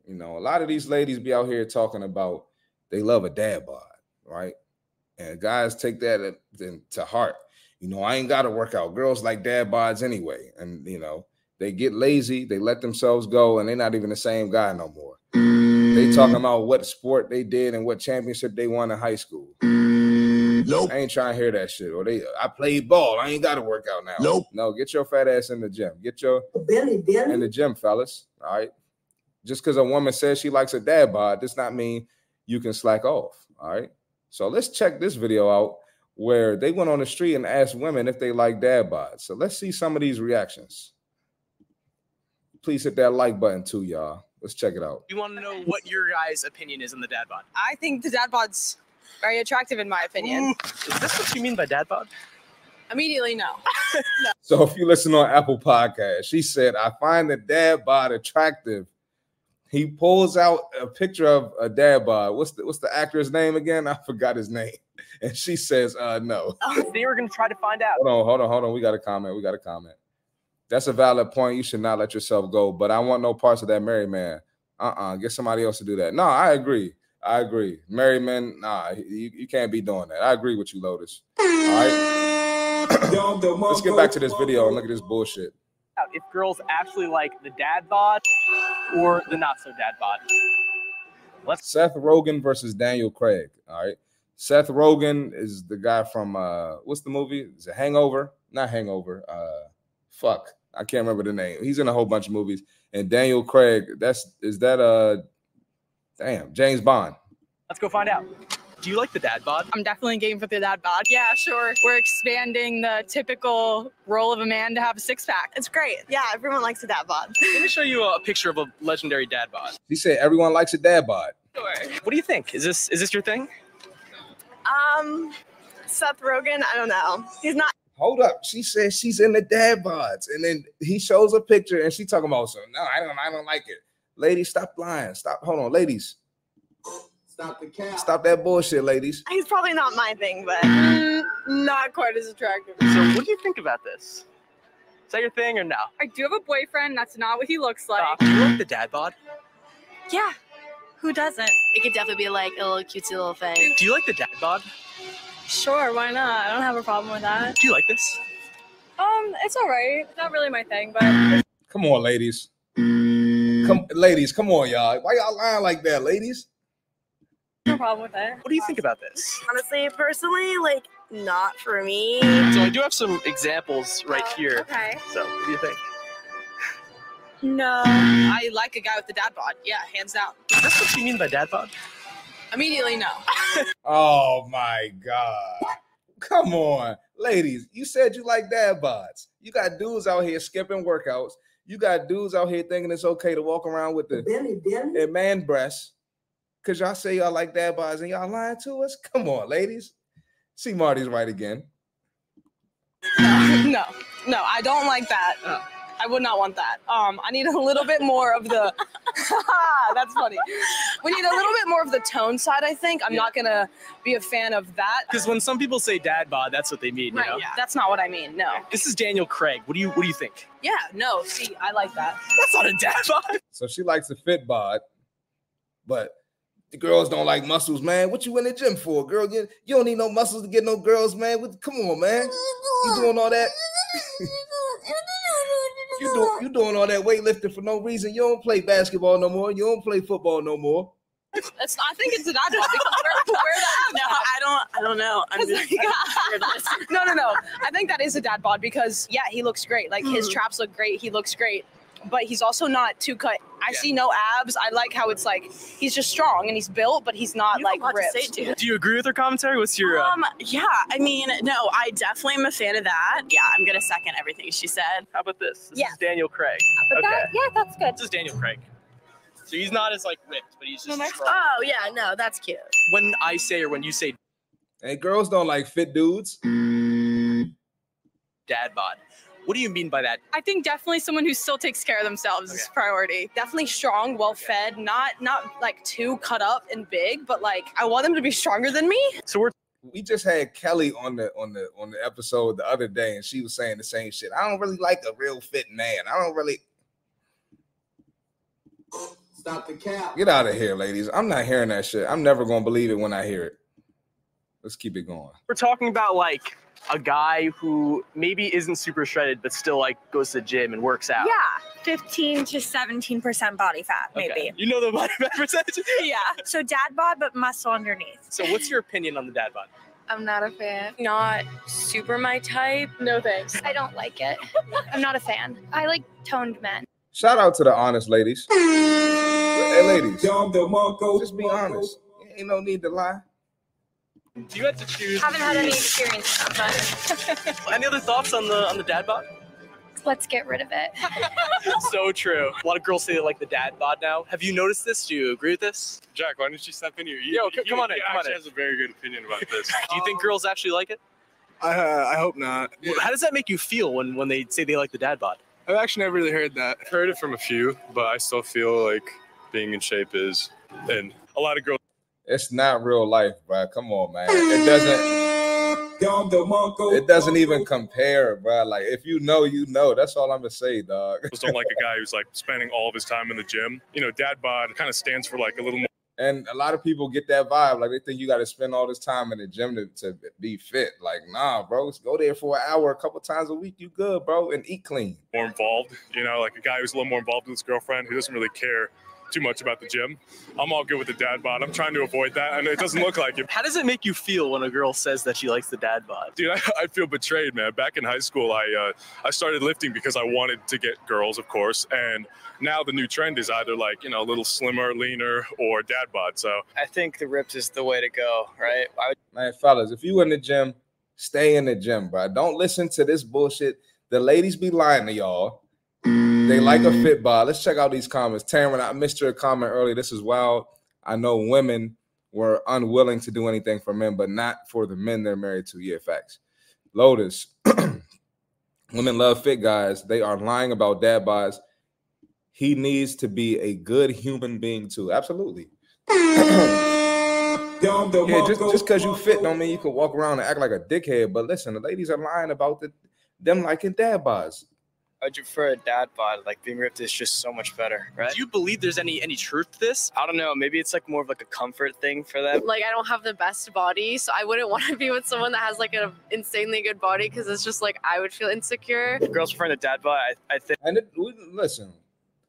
You know, a lot of these ladies be out here talking about they love a dad bod, right? And guys take that then to heart. You know, I ain't got to work out. Girls like dad bods anyway, and you know they get lazy, they let themselves go, and they're not even the same guy no more. They talking about what sport they did and what championship they won in high school. Nope. I ain't trying to hear that shit. Or they, I played ball. I ain't got to work out now. Nope. No, get your fat ass in the gym. Get your Billy, Billy. in the gym, fellas. All right. Just because a woman says she likes a dad bod does not mean you can slack off. All right. So let's check this video out where they went on the street and asked women if they like dad bods. So let's see some of these reactions. Please hit that like button too, y'all. Let's check it out. We want to know what your guys' opinion is on the dad bod. I think the dad bod's very attractive in my opinion. Is this what you mean by dad bod? Immediately, no. So if you listen on Apple Podcast, she said, I find the dad bod attractive. He pulls out a picture of a dad bod. What's the what's the actor's name again? I forgot his name. And she says, uh no. they were going to try to find out. Hold on, hold on, hold on. We got a comment. We got a comment. That's a valid point. You should not let yourself go. But I want no parts of that married man. Uh-uh. Get somebody else to do that. No, I agree. I agree. Married men, nah, you, you can't be doing that. I agree with you, Lotus. All right. Let's get back to this video and look at this bullshit. If girls actually like the dad bod or the not so dad bod. Let's Seth Rogen versus Daniel Craig. All right. Seth Rogen is the guy from uh what's the movie? Is it Hangover? Not Hangover. Uh fuck. I can't remember the name. He's in a whole bunch of movies. And Daniel Craig, that's is that uh damn James Bond. Let's go find out. Do you like the dad bod? I'm definitely game for the dad bod. Yeah, sure. We're expanding the typical role of a man to have a six pack. It's great. Yeah, everyone likes a dad bod. Let me show you a picture of a legendary dad bod. He said everyone likes a dad bod. Sure. What do you think? Is this is this your thing? Um, Seth Rogen, I don't know. He's not. Hold up. She says she's in the dad bods. And then he shows a picture and she talking about so no, I don't I don't like it. Ladies, stop lying. Stop. Hold on, ladies. Stop the cap. Stop that bullshit, ladies. He's probably not my thing, but mm, not quite as attractive. So what do you think about this? Is that your thing or no? I do have a boyfriend. That's not what he looks like. Uh, do you like the dad bod? yeah. Who doesn't? It could definitely be like a little cutesy little thing. Do you like the dad bod? Sure, why not? I don't have a problem with that. Do you like this? Um, it's all right. It's not really my thing, but Come on, ladies. Come ladies, come on, y'all. Why y'all lying like that, ladies? no problem with it. What do you think about this? Honestly, personally, like not for me. So I do have some examples right here. Okay. So what do you think? No. I like a guy with the dad bod. Yeah, hands down. That's what you mean by dad bod? Immediately, no. Oh my god. Come on, ladies. You said you like dad bods. You got dudes out here skipping workouts. You got dudes out here thinking it's okay to walk around with the Billy, Billy. a man breasts. Cause y'all say y'all like dad bods and y'all lying to us. Come on, ladies. C Marty's right again. no, no, I don't like that. Oh. I would not want that. Um, I need a little bit more of the. That's funny. We need a little bit more of the tone side. I think I'm not gonna be a fan of that. Because when some people say dad bod, that's what they mean. Right. You know? Yeah. That's not what I mean. No. This is Daniel Craig. What do you What do you think? Yeah. No. See, I like that. That's not a dad bod. So she likes a fit bod, but the girls don't like muscles, man. What you in the gym for, girl? You, you don't need no muscles to get no girls, man. What, come on, man. You doing all that? you do, you doing all that weightlifting for no reason. You don't play basketball no more. You don't play football no more. It's, I think it's a dad bod because where, where the No, I don't. I don't know. I'm just. no, no, no. I think that is a dad bod because yeah, he looks great. Like his mm. traps look great. He looks great, but he's also not too cut. I see no abs. I like how it's like he's just strong and he's built, but he's not You like a to say, ripped. dude. Do you agree with her commentary? What's your? Uh, Um, yeah, I mean, no, I definitely am a fan of that. Yeah, I'm gonna second everything she said. how about this? This Yeah. is Daniel Craig. But Okay. that, yeah, that's good. This is Daniel Craig. So he's not as like ripped, but he's just strong. Oh yeah, no, that's cute. When I say or when you say hey, girls don't like fit dudes. dad bod, what do you mean by that? I think definitely someone who still takes care of themselves is priority. Definitely strong, well fed, not not like too cut up and big, but like I want them to be stronger than me. So we're We just had Kelly on the on the on the episode the other day, and she was saying the same shit. I don't really like a real fit man. I don't really Stop the cap. get out of here, ladies. I'm not hearing that shit. I'm never gonna believe it when I hear it. Let's keep it going. We're talking about like a guy who maybe isn't super shredded, but still like goes to the gym and works out. Yeah, 15 to 17% body fat, maybe. Okay. You know the body fat percentage? Yeah. So dad bod, but muscle underneath. So what's your opinion on the dad bod? I'm not a fan. Not super my type. No thanks. I don't like it. I'm not a fan. I like toned men. Shout out to the honest ladies. Hey, ladies, John Delmonico. just be honest. Ain't no need to lie. Do you have to choose? Haven't had any experience, with but Any other thoughts on the on the dad bod? let's get rid of it. so true. A lot of girls say they like the dad bod now. Have you noticed this? Do you agree with this? Jack, why don't you step in here? You, Yo, c- you- come on in, you come on actually in. has a very good opinion about this. Do you think girls actually like it? I, uh, I hope not. How does that make you feel when when they say they like the dad bod? I've actually never really heard that. I've heard it from a few, but I still feel like being in shape is, and a lot of girls. It's not real life, bro. Come on, man. It doesn't. It doesn't even compare, bro. Like if you know, you know. That's all I'm gonna say, dog. Just don't like a guy who's like spending all of his time in the gym. You know, dad bod kind of stands for like a little more. And a lot of people get that vibe, like they think you got to spend all this time in the gym to, to be fit. Like, nah, bro, just go there for an hour, a couple times a week. You good, bro, and eat clean. more involved. You know, like a guy who's a little more involved with his girlfriend who doesn't really care too much about the gym. I'm all good with the dad bod. I'm trying to avoid that, and it doesn't look like it. How does it make you feel when a girl says that she likes the dad bod? Dude, I, I feel betrayed, man. Back in high school, I uh, I started lifting because I wanted to get girls, of course, and now the new trend is either like you know a little slimmer, leaner, or dad bod. So I think the ripped is the way to go, right? I would Man, fellas, if you in the gym, stay in the gym, bro. Don't listen to this bullshit. The ladies be lying to y'all. They like a fit bod. Let's check out these comments. Taryn, I missed your comment earlier. This is wild. I know women were unwilling to do anything for men, but not for the men they're married to. Yeah, facts. Lotus. women love fit guys. They are lying about dad bods. He needs to be a good human being too. Absolutely. Yeah, just just because you fit don't mean you can walk around and act like a dickhead. But listen, the ladies are lying about the, them liking dad bods. I would prefer a dad bod. Like being ripped is just so much better, right? Do you believe there's any any truth to this? I don't know. Maybe it's like more of like a comfort thing for them. Like I don't have the best body, so I wouldn't want to be with someone that has like an insanely good body because it's just like I would feel insecure. If girls prefer the dad bod, I, I think. And it, we, listen,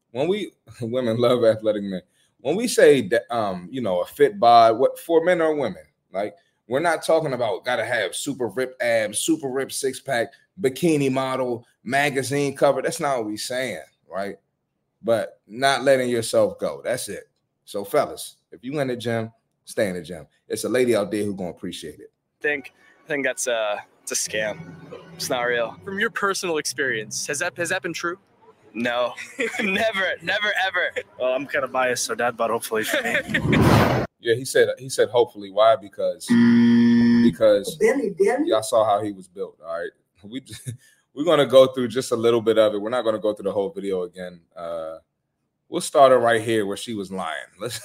when we women love athletic men, when we say that, um, you know, a fit bod, what for men or women, like we're not talking about got to have super ripped abs, super ripped six pack, bikini model, magazine cover. That's not what we're saying, right? But not letting yourself go. That's it. So, fellas, if you in the gym, stay in the gym. It's a lady out there who gonna appreciate it. think I think that's a it's a scam. It's not real. From your personal experience, has that has that been true? No, never, never, ever. Well, I'm kind of biased, so dad bod hopefully for me. Yeah, he said he said hopefully. Why? Because because y'all saw how he was built. All right. We we're gonna go through just a little bit of it. We're not gonna go through the whole video again. Uh we'll start her right here where she was lying. Let's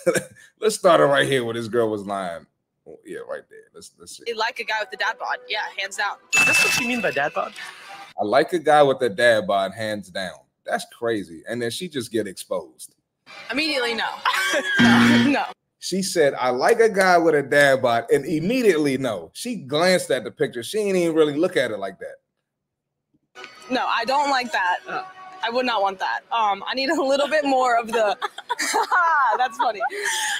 let's start her right here where this girl was lying. Oh, yeah, right there. Let's let's see. They like a guy with the dad bod. Yeah, hands down. Is this what you mean by dad bod? I like a guy with a dad bod, hands down. That's crazy. And then she just get exposed. Immediately, no. no, no. She said, I like a guy with a dad bod, and immediately no. She glanced at the picture. She didn't even really look at it like that. No, I don't like that. I would not want that. Um, I need a little bit more of the. That's funny.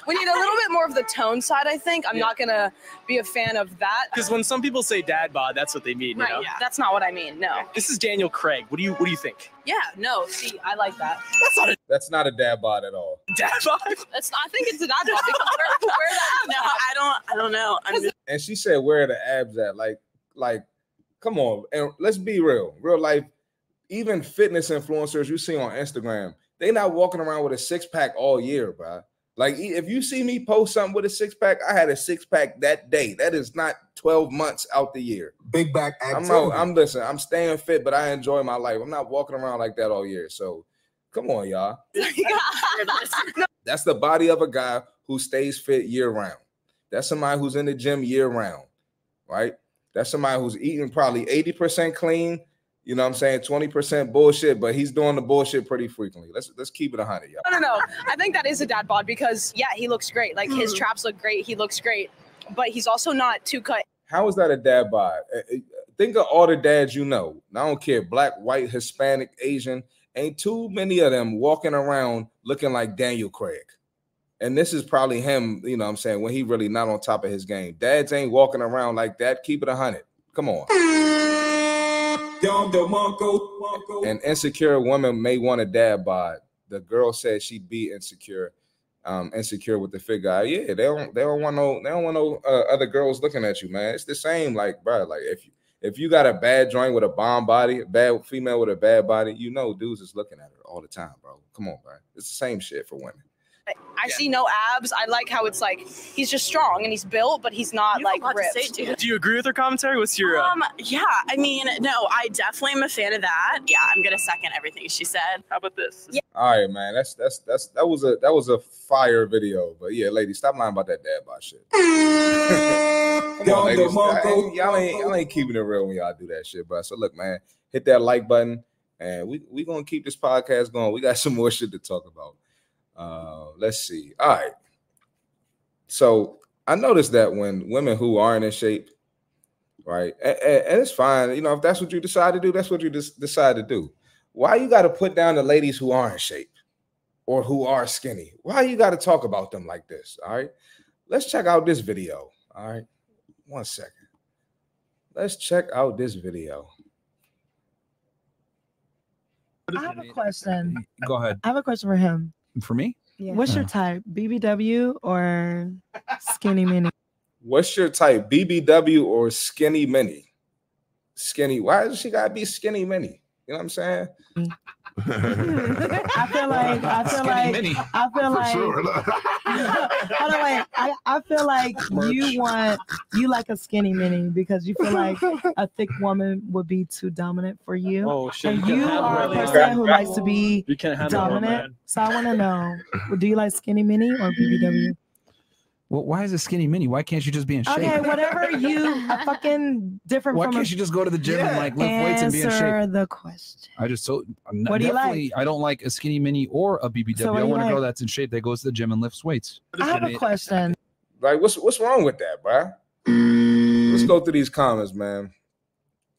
We need a little bit more of the tone side. I think I'm not gonna be a fan of that. Because when some people say dad bod, that's what they mean. You Right. know? Yeah. That's not what I mean. No. This is Daniel Craig. What do you what do you think? Yeah. No. See, I like that. That's not a That's not a dad bod at all. dad bod. That's. Not, I think it's a dad bod because where, where the abs. No, I don't. I don't know. I'm just, And she said, Where are the abs at? Like, like, come on. And let's be real. Real life, even fitness influencers you see on Instagram, they not walking around with a six pack all year, bro. Like, if you see me post something with a six pack, I had a six pack that day. That is not 12 months out the year. Big back I'm activity. not, I'm listen, I'm staying fit, but I enjoy my life. I'm not walking around like that all year. So come on, y'all. That's the body of a guy who stays fit year round. That's somebody who's in the gym year round, right? That's somebody who's eating probably 80% clean, you know what I'm saying? 20% bullshit, but he's doing the bullshit pretty frequently. Let's let's keep it a 100, y'all. No, no, no. I think that is a dad bod because yeah, he looks great. Like his traps look great. He looks great. but he's also not too cut. How is that a dad bod? Uh, uh, Think of all the dads you know. I don't care, black, white, Hispanic, Asian. Ain't too many of them walking around looking like Daniel Craig. And this is probably him, you know what I'm saying, when he really not on top of his game. Dads ain't walking around like that. Keep it a hundred. Come on. And insecure women may want a dad bod. The girl said she'd be insecure, um, insecure with the figure. Yeah, they don't, they don't want no, they don't want no uh, other girls looking at you, man. It's the same, like, bro, like if you if you got a bad joint with a bomb body, bad female with a bad body, you know dudes is looking at her all the time, bro. Come on, bro. It's the same shit for women. I see no abs. I like how it's like he's just strong and he's built, but he's not like ripped. Do you agree with her commentary? What's your? Uh... Um, yeah, I mean, no, I definitely am a fan of that. Yeah, I'm gonna second everything she said. How about this? Yeah. All right, man. That's that's that's that was a that was a fire video. But yeah, ladies, stop lying about that dad bod shit. Come on, ladies. I- y'all ain't y'all ain't keeping it real when y'all do that shit, bro. So look, man, hit that like button, and we we gonna keep this podcast going. We got some more shit to talk about. Uh, let's see. All right. So I noticed that when women who aren't in shape, right, and, and- and it's fine. You know, if that's what you decide to do, that's what you just decide to do. Why you got to put down the ladies who are in shape or who are skinny? Why you got to talk about them like this? All right. Let's check out this video. All right. One second. Let's check out this video. I have a question. Go ahead. I have a question for him. For me? What's your type? BBW or skinny mini? What's your type? BBW or skinny mini? Skinny. Why does she gotta be skinny mini? You know what I'm saying? Mm. I feel like I feel like mini. I feel For like sure. hold on wait. I, I feel like you want you like a skinny mini because you feel like a thick woman would be too dominant for you. Oh, shit, And you you have are a one, person man. who likes to be You can't have that one, dominant. So I want to know, do you like skinny mini or BBW? Well, why is it skinny mini? Why can't you just be in shape? Okay, whatever you a fucking different Why from can't a, you just go to the gym and like lift weights and be in Answer shape? the question. I just so I'm not- What do you like? I don't like a skinny mini or a BBW. So I want a girl that's in shape that goes to the gym and lifts weights. I have a question. Like, what's what's wrong with that, bro? Let's go through these comments, man.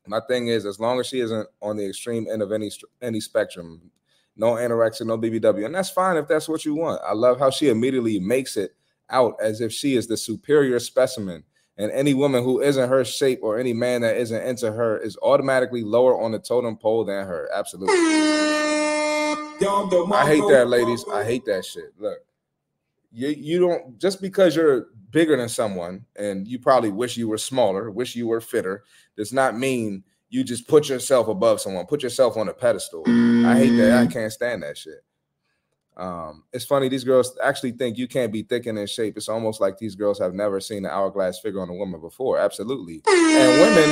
My thing is, as long as she isn't on the extreme end of any any spectrum, no anorexia, no BBW, and that's fine if that's what you want. I love how she immediately makes it out as if she is the superior specimen, and any woman who isn't her shape or any man that isn't into her is automatically lower on the totem pole than her. Absolutely. I hate that, ladies. I hate that shit. Look, you you don't just because you're bigger than someone and you probably wish you were smaller, wish you were fitter, does not mean you just put yourself above someone, put yourself on a pedestal. I hate that. I can't stand that shit. Um, it's funny, these girls actually think you can't be thick and in shape. It's almost like these girls have never seen an hourglass figure on a woman before. Absolutely. And women,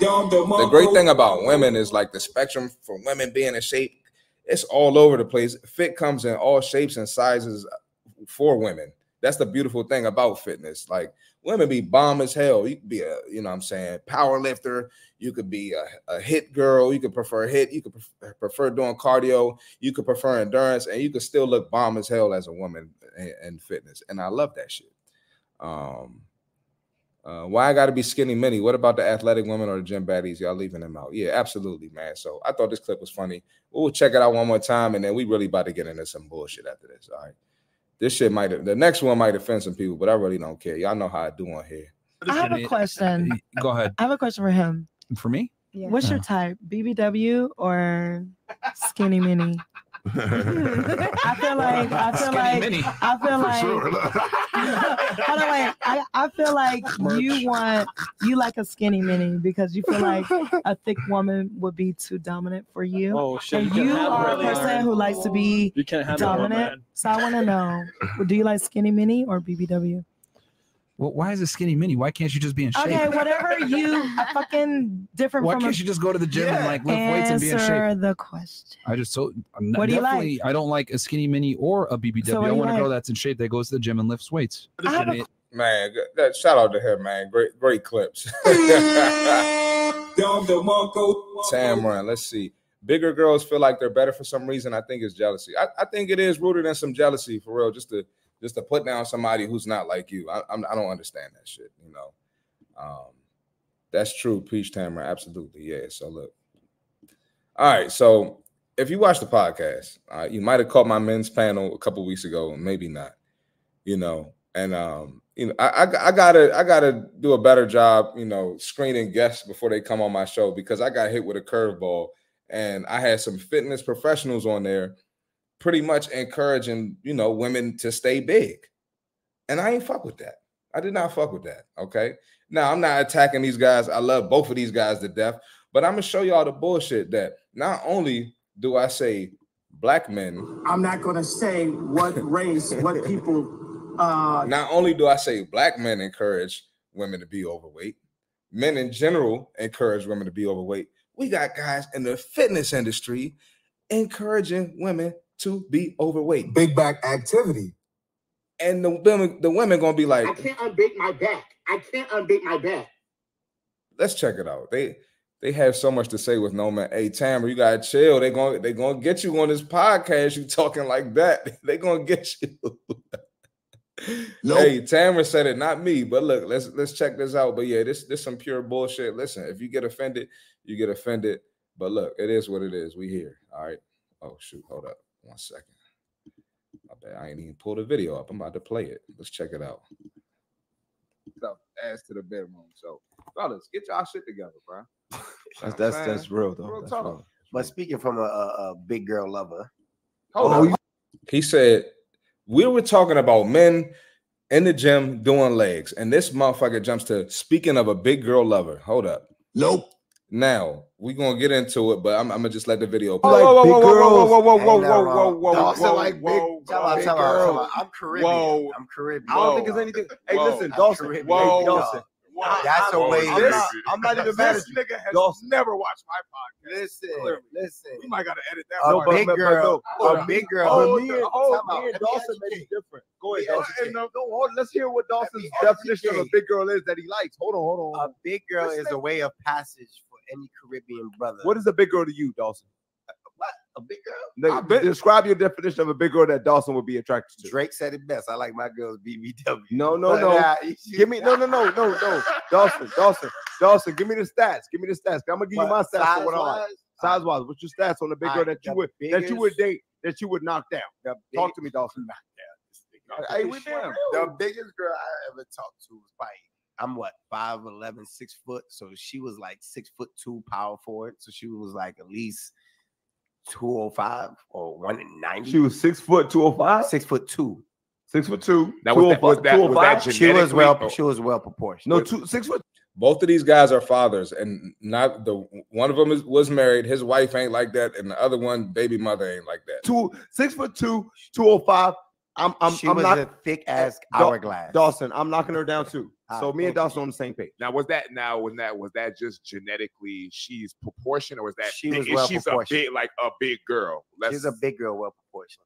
the great thing about women is like the spectrum for women being in shape, it's all over the place. Fit comes in all shapes and sizes for women. That's the beautiful thing about fitness. Like women be bomb as hell. You could be a, you know what I'm saying, power lifter. You could be a, a HIIT girl. You could prefer HIIT. You could pref- prefer doing cardio. You could prefer endurance, and you could still look bomb as hell as a woman in, in fitness. And I love that shit. Um, uh, why I got to be skinny mini? What about the athletic women or the gym baddies? Y'all leaving them out? Yeah, absolutely, man. So I thought this clip was funny. We'll check it out one more time, and then we really about to get into some bullshit after this. All right. This shit might the next one might offend some people, but I really don't care. Y'all know how I do on here. I have a question. Go ahead. I have a question for him. For me? What's your uh. type? BBW or skinny mini? I feel like I feel Skinny like mini. I feel For like sure. hold on wait. I, I feel like you want you like a skinny mini because you feel like a thick woman would be too dominant for you. Oh, shit, And you you have are a one, man. person who likes to be You can't have dominant. man. So I want to know, do you like skinny mini or BBW? Well, why is it skinny mini? Why can't you just be in shape? Okay, whatever you a fucking different Why from can't a, you just go to the gym and like lift weights and be in shape? Answer the question. I just so I'm What do you definitely I don't like a skinny mini or a BBW. So I do you want a girl that's in shape that goes to the gym and lifts weights. I have a- Man, that shout out to him, man. Great, great clips. Tamron, let's see. Bigger girls feel like they're better for some reason. I think it's jealousy. I, I think it is rooted in some jealousy for real. Just to just to put down somebody who's not like you. I, I'm, I don't understand that shit. You know, um, that's true. Peach Tamara, absolutely, yeah. So look, all right. So if you watch the podcast, uh, you might have caught my men's panel a couple weeks ago, maybe not. You know, and um, you know, I, I I gotta I gotta do a better job, you know, screening guests before they come on my show because I got hit with a curveball, and I had some fitness professionals on there, pretty much encouraging you know women to stay big, and I ain't fuck with that. I did not fuck with that. Okay, now I'm not attacking these guys. I love both of these guys to death, but I'm gonna show y'all the bullshit that not only do I say black men I'm not gonna say what race, what people. Uh, not only do I say black men encourage women to be overweight, men in general encourage women to be overweight. We got guys in the fitness industry encouraging women to be overweight. Big back activity. And the women, the women gonna be like, I can't unbake my back. I can't unbake my back. let's check it out. They they have so much to say with no man. Hey, Tamara, you gotta chill. They gonna they gonna get you on this podcast. You talking like that? They gonna get you. Hey, Tamara said it, not me. But look, let's let's check this out. But yeah, this this some pure bullshit. Listen, if you get offended, you get offended. But look, it is what it is. We here. All right. Oh shoot, hold up one second. I bet I ain't even pulled the video up. I'm about to play it. Let's check it out. So ass to the bedroom. So fellas, get y'all shit together, bro. That's that's that's real though. real That's talk. real. But speaking from a, a, a big girl lover, Hold oh, on. He said we were talking about men in the gym doing legs, and this motherfucker jumps to speaking of a big girl lover. Hold up. Nope. Now we gonna get into it, but I'm, I'm gonna just let the video. You like big girls? whoa, whoa, whoa, Ain't nothing whoa, wrong. whoa, Dawson whoa, like big- whoa, Tell her, big tell her, tell girl. her. I'm Caribbean. Whoa. I'm Caribbean. I don't think there's anything. Hey, Whoa. listen, I'm Dawson. Caribbean. Whoa. Hey, Dawson. That's a Whoa. way. I'm This- not, I'm not even mad This at you. nigga has Dawson. never watched my podcast. Listen, Clearly. listen. We might gotta edit that. A part. big girl, Hold a on. big girl. Hold But me and, hold Time out. me and Let me Dawson may be educate. different. Go ahead, Let me Dawson. educate. No, no, hold, let's hear what Dawson's me definition of a educate. big girl is that he likes. Hold on, hold on. A big girl is a way of passage for any Caribbean brother. What is a big girl to you, Dawson? What? A big girl? Like, describe your definition of a big girl that Dawson would be attracted to. Drake said it best. I like my girls BBW. No, no, But, no. uh, give me no, no, no, no, no. Dawson, Dawson, Dawson. Give me the stats. Give me the stats. I'm gonna give you my But stats for what I like. size-wise, Size wise, what's your stats on the big girl Alright, that you the would that you would date that you would knock down? the Talk to me, Dawson. Hey, we we. The biggest girl I ever talked to was probably I'm what 5'11, 6 foot. So she was like six foot two power forward. So she was like at least 205 or 190. She was six foot two oh five. six foot two. Six foot two. Now, was oh that- was that- oh was that 205? She was well oh. she was well proportioned. No, two six foot. Both of these guys are fathers, and not the one of them is, was married. His wife ain't like that, and the other one, baby mother, ain't like that. Two six foot two, two oh five. I'm I'm she I'm was not a thick ass hourglass. Dawson. I'm knocking her down too. So me and thank you. Dawson on the same page. Now was that now was that was that just genetically she's proportion or was that She was well she's a proportioned. big like a big girl? Let's, She's a big girl, well proportioned.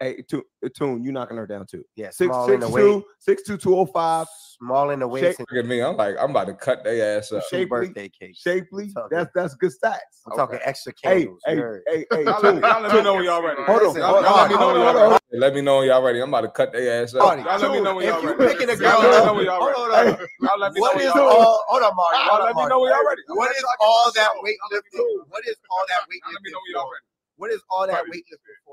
Hey, Tune, uh, Tune, you knocking her down too. Yeah, Six small in six the weight. two, six two, two oh five. Small in the waist. Shape- Look at me, I'm like, I'm about to cut their ass up. Shapely. birthday cakes. Shapely. That's that's good stats. I'm talking extra Hey, candles. hey, you heard? hey, hey, Y'all Tune, let, y'all let me know when y'all ready. Hold on, Listen, hold on, Y'all let me know when y'all ready. Let me know when y'all ready. I'm about to cut their ass up. Marty, Y'all let me know when if y'all ready. picking a Y'all let me know when y'all Hold ready. on, hold on. Y'all let me know What y'all ready. Hold on, Marty. Y'all let me know when y'all ready. What is all that weightlifting? What is all that Y'all let me know when y'all ready. What is all that Marty. weightlifting for?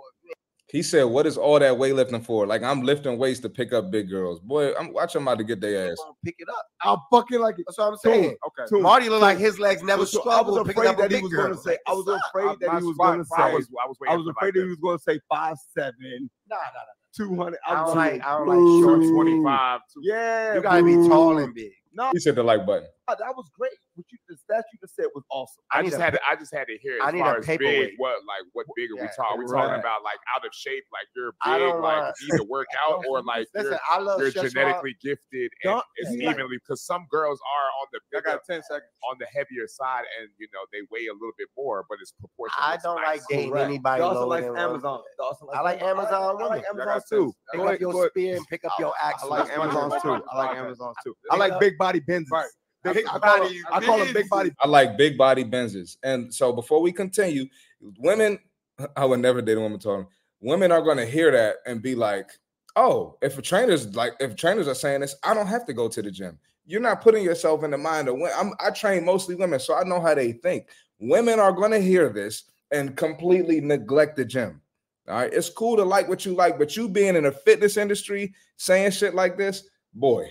He said, "What is all that weightlifting for? Like I'm lifting weights to pick up big girls. Boy, I'm watching them about to get their ass. Gonna Pick it up. I'll fucking like it. That's what I'm Tune, saying. Okay. Tune, Marty look like his legs never So I struggled was afraid that he was going to say. I was afraid that he was going to I say. was I was I was afraid that he was going to say five seven, Nah, nah, nah. two hundred. I don't like. I don't like short Short 25. Yeah, You gotta be tall and big. No, He said the like button. Oh, that was great. What you the stats you just said was awesome. I, I just a had to, I just had to hear it. I need far a as big what like what big are we Yeah, talking? we right. talking about like out of shape, like you're big, like want- you need to work out, or like Listen, you're, I love you're Chef Schwab. genetically gifted and Don't- it's he like- evenly because some girls are on the I got 10 seconds. on the heavier side, and you know they weigh a little bit more, but it's proportional. I don't nice. like dating Correct. anybody Dawson lower likes than Amazon. One. Dawson likes I like Amazon I women. like Amazon too. Pick up your spear and pick up your axe. I like Amazon too. I like Amazon too. I like big body Benzes. Right. Big, Big I call, body them, I call them big body. I like big body Benzes. And so before we continue, women, I would never date a woman talking. Women are going to hear that and be like, Oh, if a trainer's like if trainers are saying this, I don't have to go to the gym. You're not putting yourself in the mind of when I'm I train mostly women, so I know how they think. Women are gonna hear this and completely neglect the gym. All right. It's cool to like what you like, but you being in the fitness industry saying shit like this, boy.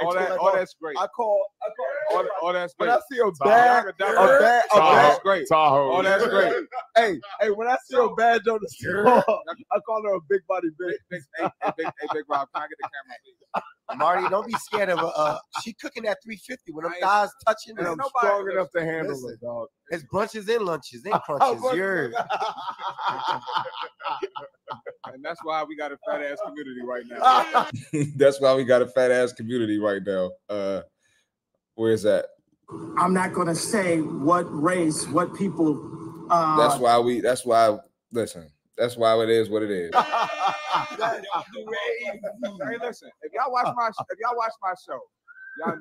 All that, all that's great. I call, I call, all, all that's When. I see a bad, a bad, a bad, That's great. Tahoe. All that's great. hey, hey, when I see a badge on the street, I call her a big body bitch. Big, hey, hey, big, hey, big Rob, can I get the camera, please? Marty, don't be scared of a. Uh, she cooking at 350 when them thighs touching. And I'm strong enough to handle Listen, it, dog. It's brunches and lunches and crunches. brunches. You're and that's why we got a fat ass community right now. That's why we got a fat ass community right now. Uh where's that? I'm not going to say what race, what people. Uh, That's why we that's why listen, that's why it is what it is. hey, listen, if y'all watch my if y'all watch my show, y'all.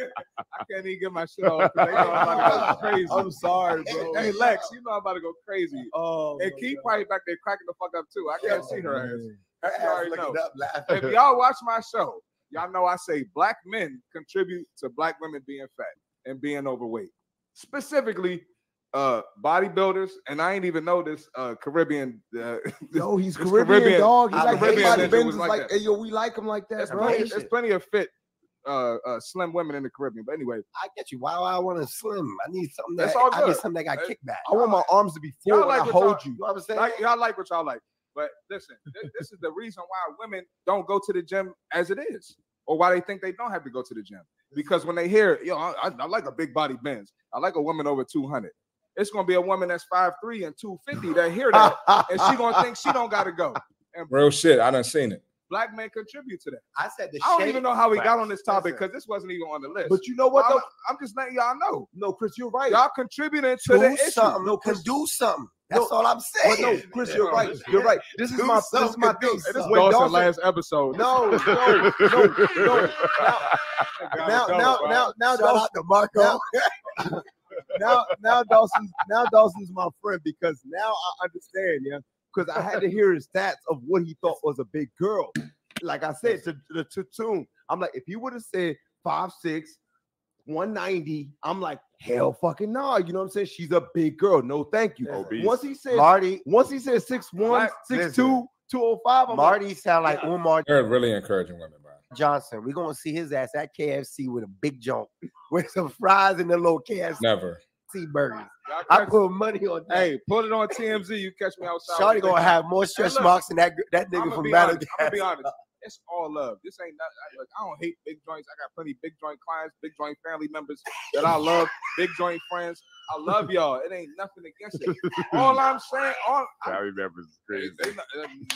I can't even get my shit off. 'cause They know I'm about to go crazy. I'm sorry, bro. Hey, Lex, you know I'm about to go crazy. Oh, and my Keith God. probably back there cracking the fuck up too. I can't see her ass. Her ass know. up. If y'all watch my show, y'all know I say black men contribute to black women being fat and being overweight. Specifically, uh bodybuilders, and I ain't even know this uh Caribbean. Uh, Yo, he's this Caribbean, dog. He's like Caribbean everybody ninja Benz was is like like, hey, yo, we like him like that, There's bro. plenty, there's plenty of fit, uh, uh, slim women in the Caribbean. But anyway, I get you. Why do I want to slim? I need something That's that all I need something that got kickback. I want my arms to be full like I hold You you. know what I'm saying? Like, y'all like what y'all like. But listen, thi- this is the reason why women don't go to the gym as it is, or why they think they don't have to go to the gym. Because when they hear, yo, I, I- I like a big body Benz. I like a woman over 200. It's gonna be a woman that's 5'3 and 250 that hear that, and she gonna think she don't gotta go. And Real shit. I done seen it. black men contribute to that. I said the I don't shape- even know how we got on this topic because this wasn't even on the list. But you know what, I'm, though? I'm just letting y'all know. No, Chris, you're right. Y'all contributing to do the issue. something. No, can Chris- do something. That's No, all I'm But saying. no, Chris, you're right. You're right. This is Do my this is my thing. Hey, this is When Dawson Dawson- last episode. No, no, no, no. Now, now, now, now, now, Shout out Dawson, to Marco. now, now, now, Dawson's now Dawson's my friend because now I understand, yeah. Because I had to hear his stats of what he thought was a big girl. Like I said to the to tune, I'm like, if he would have said five six, 190, I'm like, hell fucking no. You know what I'm saying? She's a big girl. No, thank you. Obese. Once he said Marty, once he said six one, six two, two oh five. one, Black- six two, 205, I'm like, Marty sound like Umar They're really encouraging women, bro. Johnson. We're gonna see his ass at KFC with a big jump with some fries and the little KFC Never. See burgers. I put money on that. Hey, put it on TMZ. You catch me outside. Shawty gonna have more stretch look, marks than that that nigga I'ma from be Battle I'm gonna be honest. It's all love. This ain't not. I, look, I don't hate big joints. I got plenty of big joint clients, big joint family members that I love, big joint friends. I love y'all. It ain't nothing against it. All I'm saying, all I, Family members is crazy. They, not- um,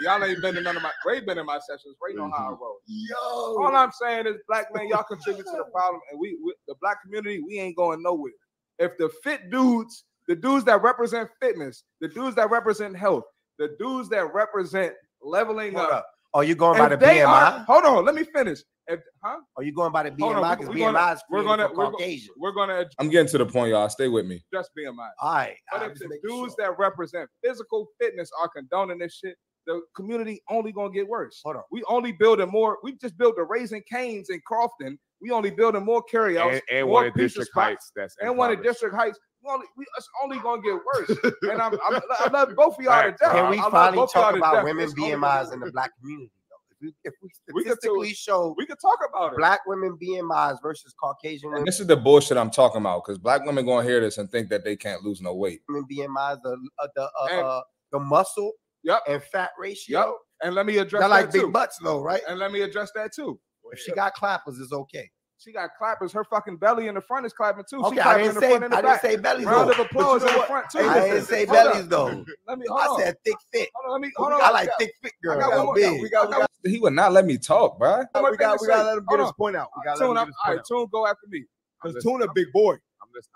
y'all ain't been in none of my. Ray been in my sessions. Ray know how I mm-hmm. roll. Yo, All I'm saying is, black men, y'all contribute to the problem, and we, we, the black community, we ain't going nowhere. If the fit dudes, the dudes that represent fitness, the dudes that represent health, the dudes that represent leveling Hold up, up. Are you going by the they BMI? are- hold on, let me finish. If, huh? Are you going by the Hold on, BMI? we- Because gonna- BMI is we're gonna for Oh, we're, go- Caucasian. we're gonna I'm getting to the point, y'all. Stay with me. Just BMI. All right. But I if the dudes sure. that represent physical fitness are condoning this shit, the community only gonna get worse. Hold on. We only building more. We just built the Raising Cane's in Crofton. We only building more carryouts, and, and more one in District spots, Heights. That's and one in impoverished. District Heights. We only, we, it's only gonna get worse. and I'm, I'm, I love both of y'all to Facts, death. Can we I finally both of y'all talk about women It's only gonna BMIs in the black community? though? If we, if we We could statistically show We could talk about it. black women BMIs versus Caucasian And women this is the bullshit I'm talking about because black women gonna hear this and think that they can't lose no weight. BMIs, the uh, the uh, And- uh, the muscle Yep. and fat ratio. Yep. And let me address Y'all that like big too. butts though, right? And let me address that too. If she got clappers, it's okay. She got clappers. Her fucking belly in the front is clapping too. Okay, she I didn't in the say front and the I didn't say bellies Round though. of applause you know in the front too. I didn't Listen, say hold bellies up. though. Let me hold I on. said thick fit. Hold on, let me hold on. I like thick fit I girls. got one big. we got- we got- He would not let me talk, bro. we got we gotta let him get Hold his on. point out. We gotta Tune, let him get his point out. Tune, go after me. I'm Because. Tune a big boy.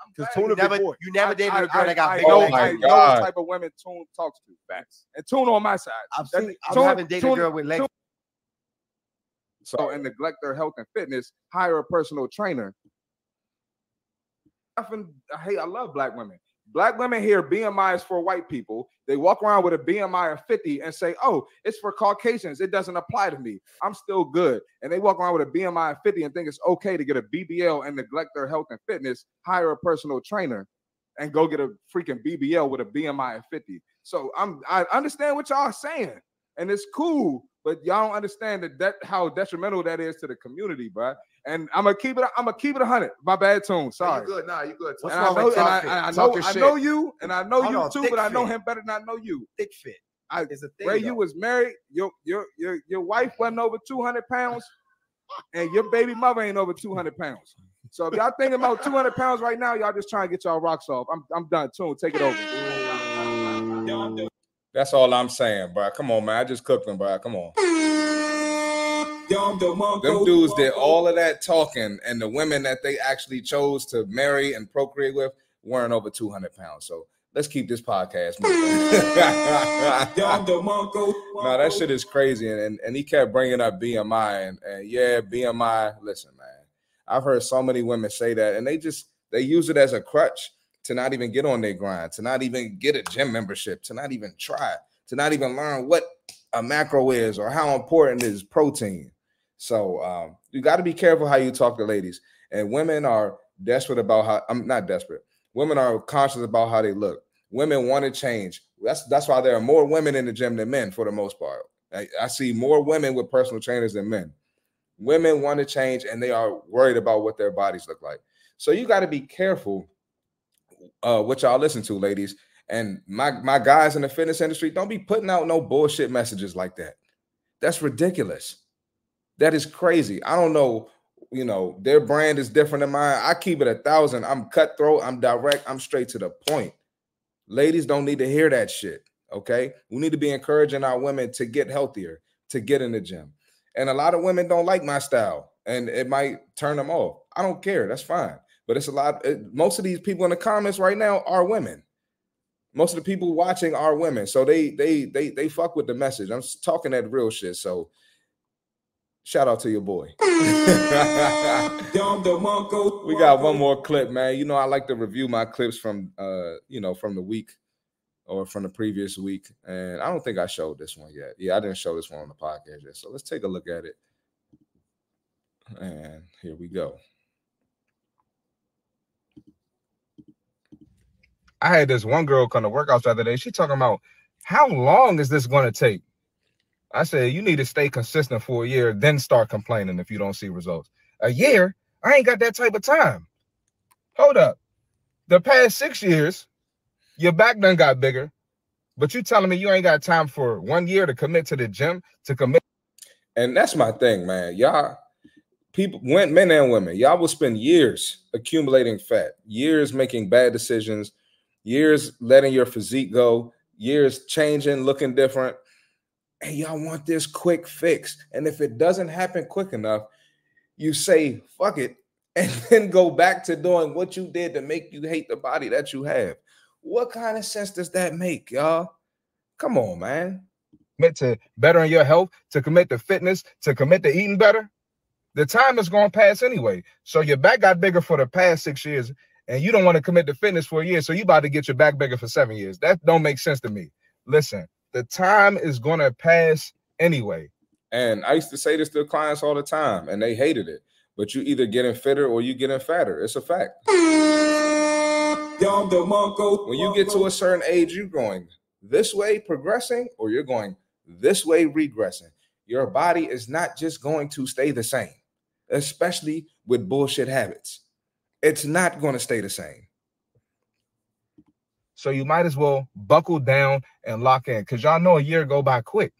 I'm Because glad Tune You never, you never dated I, a girl that got I, big I know, legs. my I know the type of women Tune talks to. Facts. And Tune on my side. I've That- seen. I Tune- haven't dated a girl with legs. so and neglect their health and fitness, hire a personal trainer. Nothing- I hate, I love black women. Black women hear BMI is for white people. They walk around with a BMI of 50 and say, Oh, it's for Caucasians. It doesn't apply to me. I'm still good. And they walk around with a BMI of 50 and think it's okay to get a BBL and neglect their health and fitness, hire a personal trainer, and go get a freaking BBL with a BMI of 50. So I'm I understand what y'all are saying, and it's cool, but y'all don't understand that, that how detrimental that is to the community, bro. And I'm gonna keep it. I'm gonna keep it hundred. My bad tune. Sorry. You good? Nah, you good. And What's I wrong know, with and I, talking- and I know, I know you, and I know you on, too, thick but I know him better than I know you. Thick fit. I, It's a thing, Ray, you was married. Your your your your wife wasn't over 200 pounds, and your baby mother ain't over 200 pounds. So if y'all thinking about 200 pounds right now, y'all just trying to get y'all rocks off. I'm I'm done. Tune, take it over. That's all I'm saying, bro. Come on, man. I just cooked them, bro. Come on. Them dudes did all of that talking, and the women that they actually chose to marry and procreate with weren't over 200 pounds. So let's keep this podcast moving. no, that shit is crazy. And, and, and he kept bringing up BMI. And, and yeah, BMI, listen, man. I've heard so many women say that, and they just they use it as a crutch to not even get on their grind, to not even get a gym membership, to not even try, to not even learn what a macro is or how important is protein. So um, you got to be careful how you talk to ladies. And women are desperate about how I'm not desperate. Women are conscious about how they look. Women want to change. That's that's why there are more women in the gym than men for the most part. I, I see more women with personal trainers than men. Women want to change and they are worried about what their bodies look like. So you got to be careful uh, what y'all listen to, ladies. And my my guys in the fitness industry, don't be putting out no bullshit messages like that. That's ridiculous. That is crazy. I don't know. You know, their brand is different than mine. I keep it a thousand. I'm cutthroat. I'm direct. I'm straight to the point. Ladies don't need to hear that shit. Okay. We need to be encouraging our women to get healthier, to get in the gym. And a lot of women don't like my style and it might turn them off. I don't care. That's fine. But it's a lot. It, most of these people in the comments right now are women. Most of the people watching are women. So they they they they fuck with the message. I'm talking that real shit. So shout out to your boy. we got one more clip, man. You know, I like to review my clips from uh, you know, from the week or from the previous week. And I don't think I showed this one yet. Yeah, I didn't show this one on the podcast yet. So let's take a look at it. And here we go. I had this one girl come to workouts the other day. She talking about how long is this going to take? I said, you need to stay consistent for a year, then start complaining if you don't see results. A year? I ain't got that type of time. Hold up. The past six years, your back done got bigger, but you telling me you ain't got time for one year to commit to the gym, to commit. And that's my thing, man. Y'all, people, men and women, y'all will spend years accumulating fat, years making bad decisions, years letting your physique go, years changing, looking different. And y'all want this quick fix. And if it doesn't happen quick enough, you say, fuck it, and then go back to doing what you did to make you hate the body that you have. What kind of sense does that make, y'all? Come on, man. Commit to bettering your health, to commit to fitness, to commit to eating better. The time is going to pass anyway. So your back got bigger for the past six years, and you don't want to commit to fitness for a year. So you about to get your back bigger for seven years. That don't make sense to me. Listen, the time is to pass anyway. And I used to say this to clients all the time, and they hated it. But you either getting fitter or you getting fatter. It's a fact. When you get to a certain age, you're going this way progressing, or you're going this way regressing. Your body is not just going to stay the same, especially with bullshit habits. It's not going to stay the same. So you might as well buckle down and lock in because y'all know a year go by quick.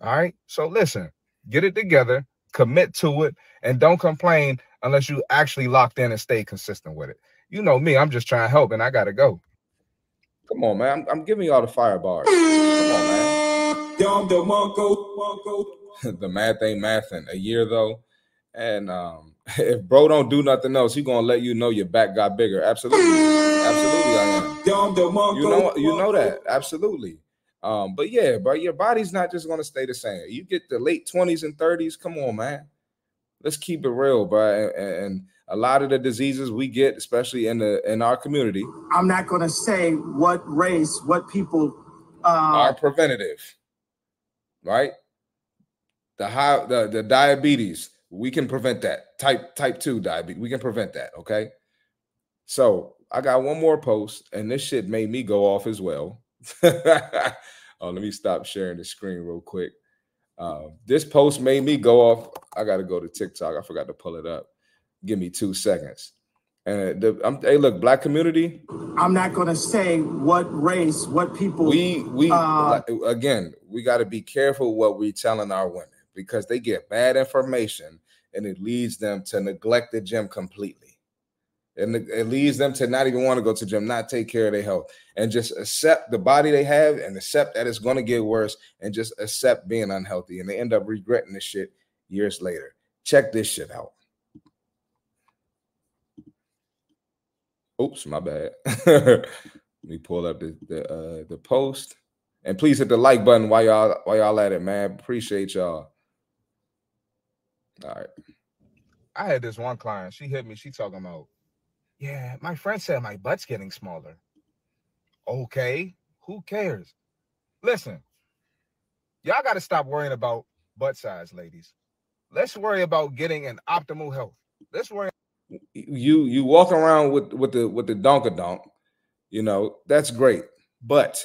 All right. So listen, get it together, commit to it, and don't complain unless you actually locked in and stay consistent with it. You know me, I'm just trying to help and I gotta go. Come on, man. I'm, I'm giving y'all the fire bars. Come on, man. the math ain't mathing. A year though. And um, if bro don't do nothing else, he gonna let you know your back got bigger. Absolutely. Absolutely, I am. You know, you know that. Absolutely. Um, but yeah, bro, your body's not just gonna stay the same. You get the late 20s and 30s. Come on, man. Let's keep it real, bro. And, and a lot of the diseases we get, especially in the in our community, I'm not to say what race, what people. Uh, are preventative, right? The high, the, the diabetes, we can prevent that. Type type two diabetes, we can prevent that. Okay. So I got one more post, and this shit made me go off as well. oh, let me stop sharing the screen real quick. Uh, this post made me go off. I got to go to TikTok. I forgot to pull it up. Give me two seconds. And the, I'm, hey, look, black community. I'm not to say what race, what people. We we uh, again, we got to be careful what we telling our women because they get bad information and it leads them to neglect the gym completely. And it leads them to not even want to go to gym, not take care of their health, and just accept the body they have and accept that it's going to get worse and just accept being unhealthy. And they end up regretting this shit years later. Check this shit out. Oops, my bad. Let me pull up the the, uh, the post, and please hit the like button while y'all while y'all at it, man. Appreciate y'all. All right. I had this one client. She hit me. She talking about, yeah, my friend said my butt's getting smaller. Okay, who cares? Listen, y'all got to stop worrying about butt size, ladies. Let's worry about getting an optimal health. Let's worry. you you walk around with with the with the donka donk, you know that's great. But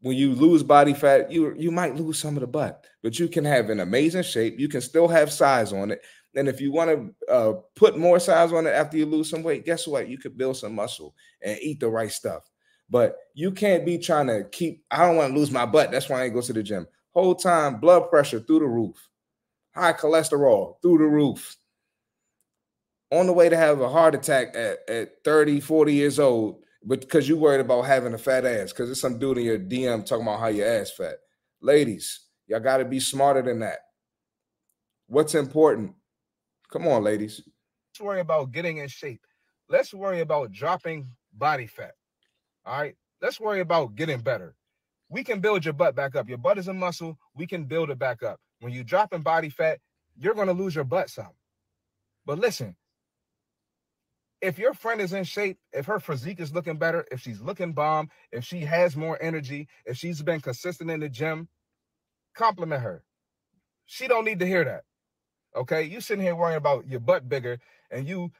when you lose body fat, you you might lose some of the butt, but you can have an amazing shape. You can still have size on it, and if you want to uh, put more size on it after you lose some weight, guess what? You could build some muscle and eat the right stuff. But you can't be trying to keep. I don't want to lose my butt. That's why I ain't go to the gym. Whole time, blood pressure through the roof, high cholesterol through the roof on the way to have a heart attack at, at 30, 40 years old, but because you worried about having a fat ass, because there's some dude in your DM talking about how your ass fat. Ladies, y'all got to be smarter than that. What's important? Come on, ladies. Let's worry about getting in shape. Let's worry about dropping body fat. All right. Let's worry about getting better. We can build your butt back up. Your butt is a muscle. We can build it back up. When you drop in body fat, you're going to lose your butt some. But listen, if your friend is in shape, if her physique is looking better, if she's looking bomb, if she has more energy, if she's been consistent in the gym, compliment her. She don't need to hear that. Okay, you sitting here worrying about your butt bigger and you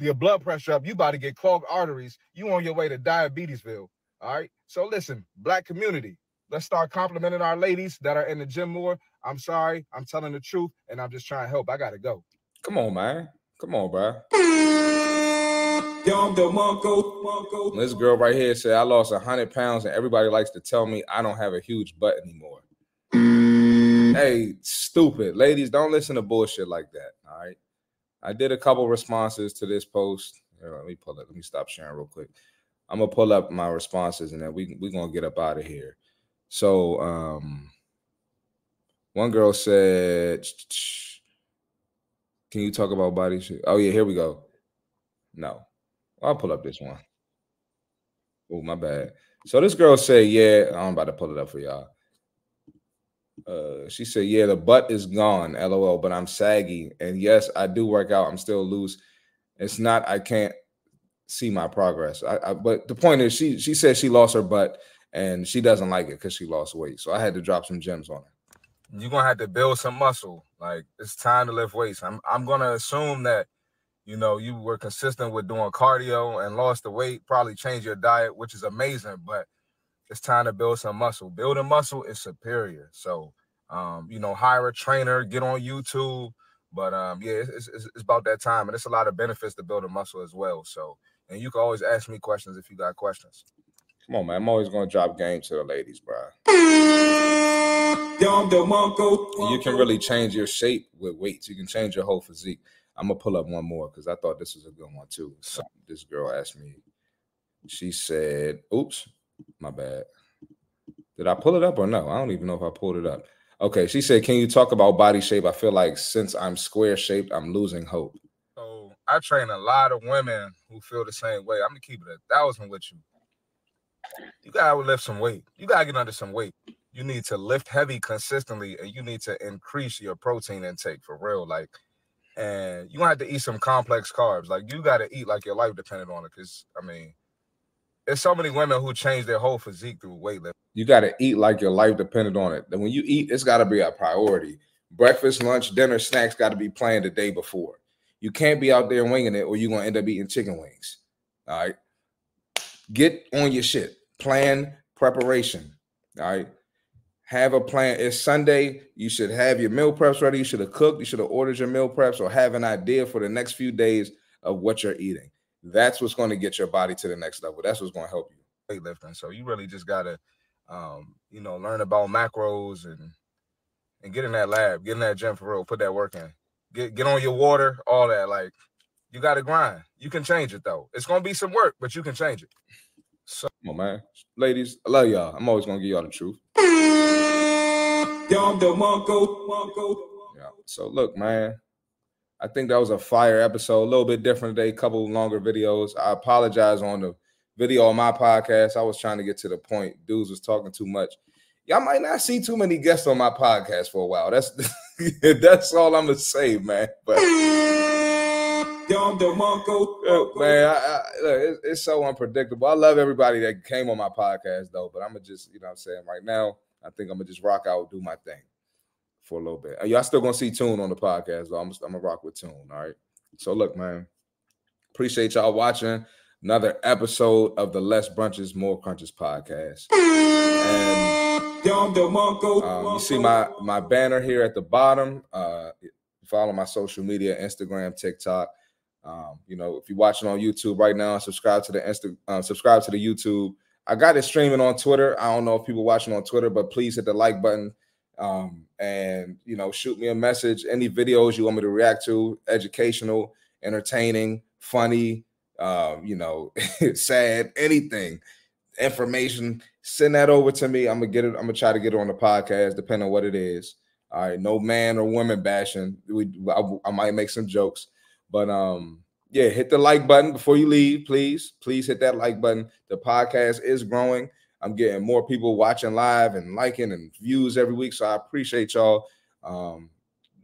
your blood pressure up, you about to get clogged arteries, you on your way to diabetesville. All right. So listen, black community, let's start complimenting our ladies that are in the gym more. I'm sorry, I'm telling the truth, and I'm just trying to help. I gotta go. Come on, man. Come on, bro. This girl right here said, I lost 100 pounds, and everybody likes to tell me I don't have a huge butt anymore. Hey, stupid. Ladies, don't listen to bullshit like that. All right. I did a couple responses to this post. Here, let me pull it. Let me stop sharing real quick. I'm gonna pull up my responses and then we we're gonna get up out of here. So um one girl said, Can you talk about body shit? Oh, yeah, here we go. No. I'll pull up this one. Oh, my bad. So this girl said, Yeah, I'm about to pull it up for y'all. Uh, she said, Yeah, the butt is gone, lol, but I'm saggy. And yes, I do work out. I'm still loose. It's not, I can't see my progress. I, I but the point is she she said she lost her butt and she doesn't like it because she lost weight. So I had to drop some gems on her you're gonna have to build some muscle. Like it's time to lift weights. I'm I'm gonna assume that you know you were consistent with doing cardio and lost the weight, probably change your diet, which is amazing, but it's time to build some muscle. Building muscle is superior. So um, you know, hire a trainer, get on YouTube. But um, yeah, it's, it's, it's about that time, and it's a lot of benefits to building muscle as well. So, and you can always ask me questions if you got questions. Come on, man. I'm always gonna drop game to the ladies, bro. You can really change your shape with weights. You can change your whole physique. I'm gonna pull up one more because I thought this was a good one too. So this girl asked me. She said, "Oops, my bad. Did I pull it up or no? I don't even know if I pulled it up." Okay, she said, "Can you talk about body shape? I feel like since I'm square shaped, I'm losing hope." So I train a lot of women who feel the same way. I'm gonna keep it a thousand with you. You gotta lift some weight. You gotta get under some weight. You need to lift heavy consistently, and you need to increase your protein intake for real. Like and you have to eat some complex carbs. Like you gotta eat like your life depended on it. Cause I mean, there's so many women who change their whole physique through weightlifting. You gotta eat like your life depended on it. Then when you eat, it's gotta be a priority. Breakfast, lunch, dinner, snacks gotta be planned the day before. You can't be out there winging it, or you're gonna end up eating chicken wings. All right. Get on your shit. Plan preparation. All right. Have a plan. It's Sunday. You should have your meal preps ready. You should have cooked. You should have ordered your meal preps or have an idea for the next few days of what you're eating. That's what's going to get your body to the next level. That's what's going to help you weightlifting. So you really just gotta, um, you know, learn about macros and and get in that lab, get in that gym for real, put that work in, get get on your water, all that. Like you got to grind. You can change it though. It's gonna be some work, but you can change it. So, come on, man, ladies, I love y'all. I'm always gonna give y'all the truth. Yeah. So look, man. I think that was a fire episode, a little bit different today, couple longer videos. I apologize on the video on my podcast. I was trying to get to the point. Dudes was talking too much. Y'all might not see too many guests on my podcast for a while. That's that's all I'm gonna say, man. But Look, man, I, I, look, it's, it's so unpredictable. I love everybody that came on my podcast though, but I'm gonna just, you know, what I'm saying right now, I think I'm gonna just rock out, do my thing for a little bit. Y'all still gonna see Tune on the podcast though. I'm, I'm gonna rock with Tune. All right. So look, man, appreciate y'all watching another episode of the Less Brunches, More Crunches podcast. And um, you see my my banner here at the bottom. Uh, follow my social media, Instagram, TikTok. Um, you know, if you're watching on YouTube right now, subscribe to the Insta, uh, subscribe to the YouTube. I got it streaming on Twitter. I don't know if people watching on Twitter, but please hit the like button um, and you know, shoot me a message. Any videos you want me to react to, educational, entertaining, funny, um, you know, sad, anything, information. Send that over to me. I'm gonna get it. I'm gonna try to get it on the podcast, depending on what it is. All right, no man or woman bashing. We, I, I might make some jokes, but um, yeah, hit the like button before you leave, please. Please hit that like button. The podcast is growing. I'm getting more people watching live and liking and views every week, so I appreciate y'all. Um,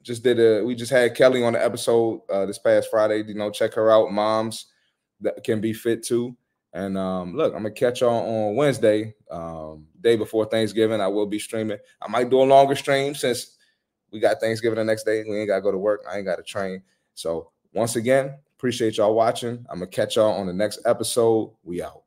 just did a we just had Kelly on the episode uh, this past Friday. You know, check her out, moms that can be fit too. And um, look, I'm gonna catch y'all on Wednesday, um, day before Thanksgiving. I will be streaming. I might do a longer stream since we got Thanksgiving the next day. We ain't gotta go to work. I ain't got to train. So once again, appreciate y'all watching. I'm gonna catch y'all on the next episode. We out.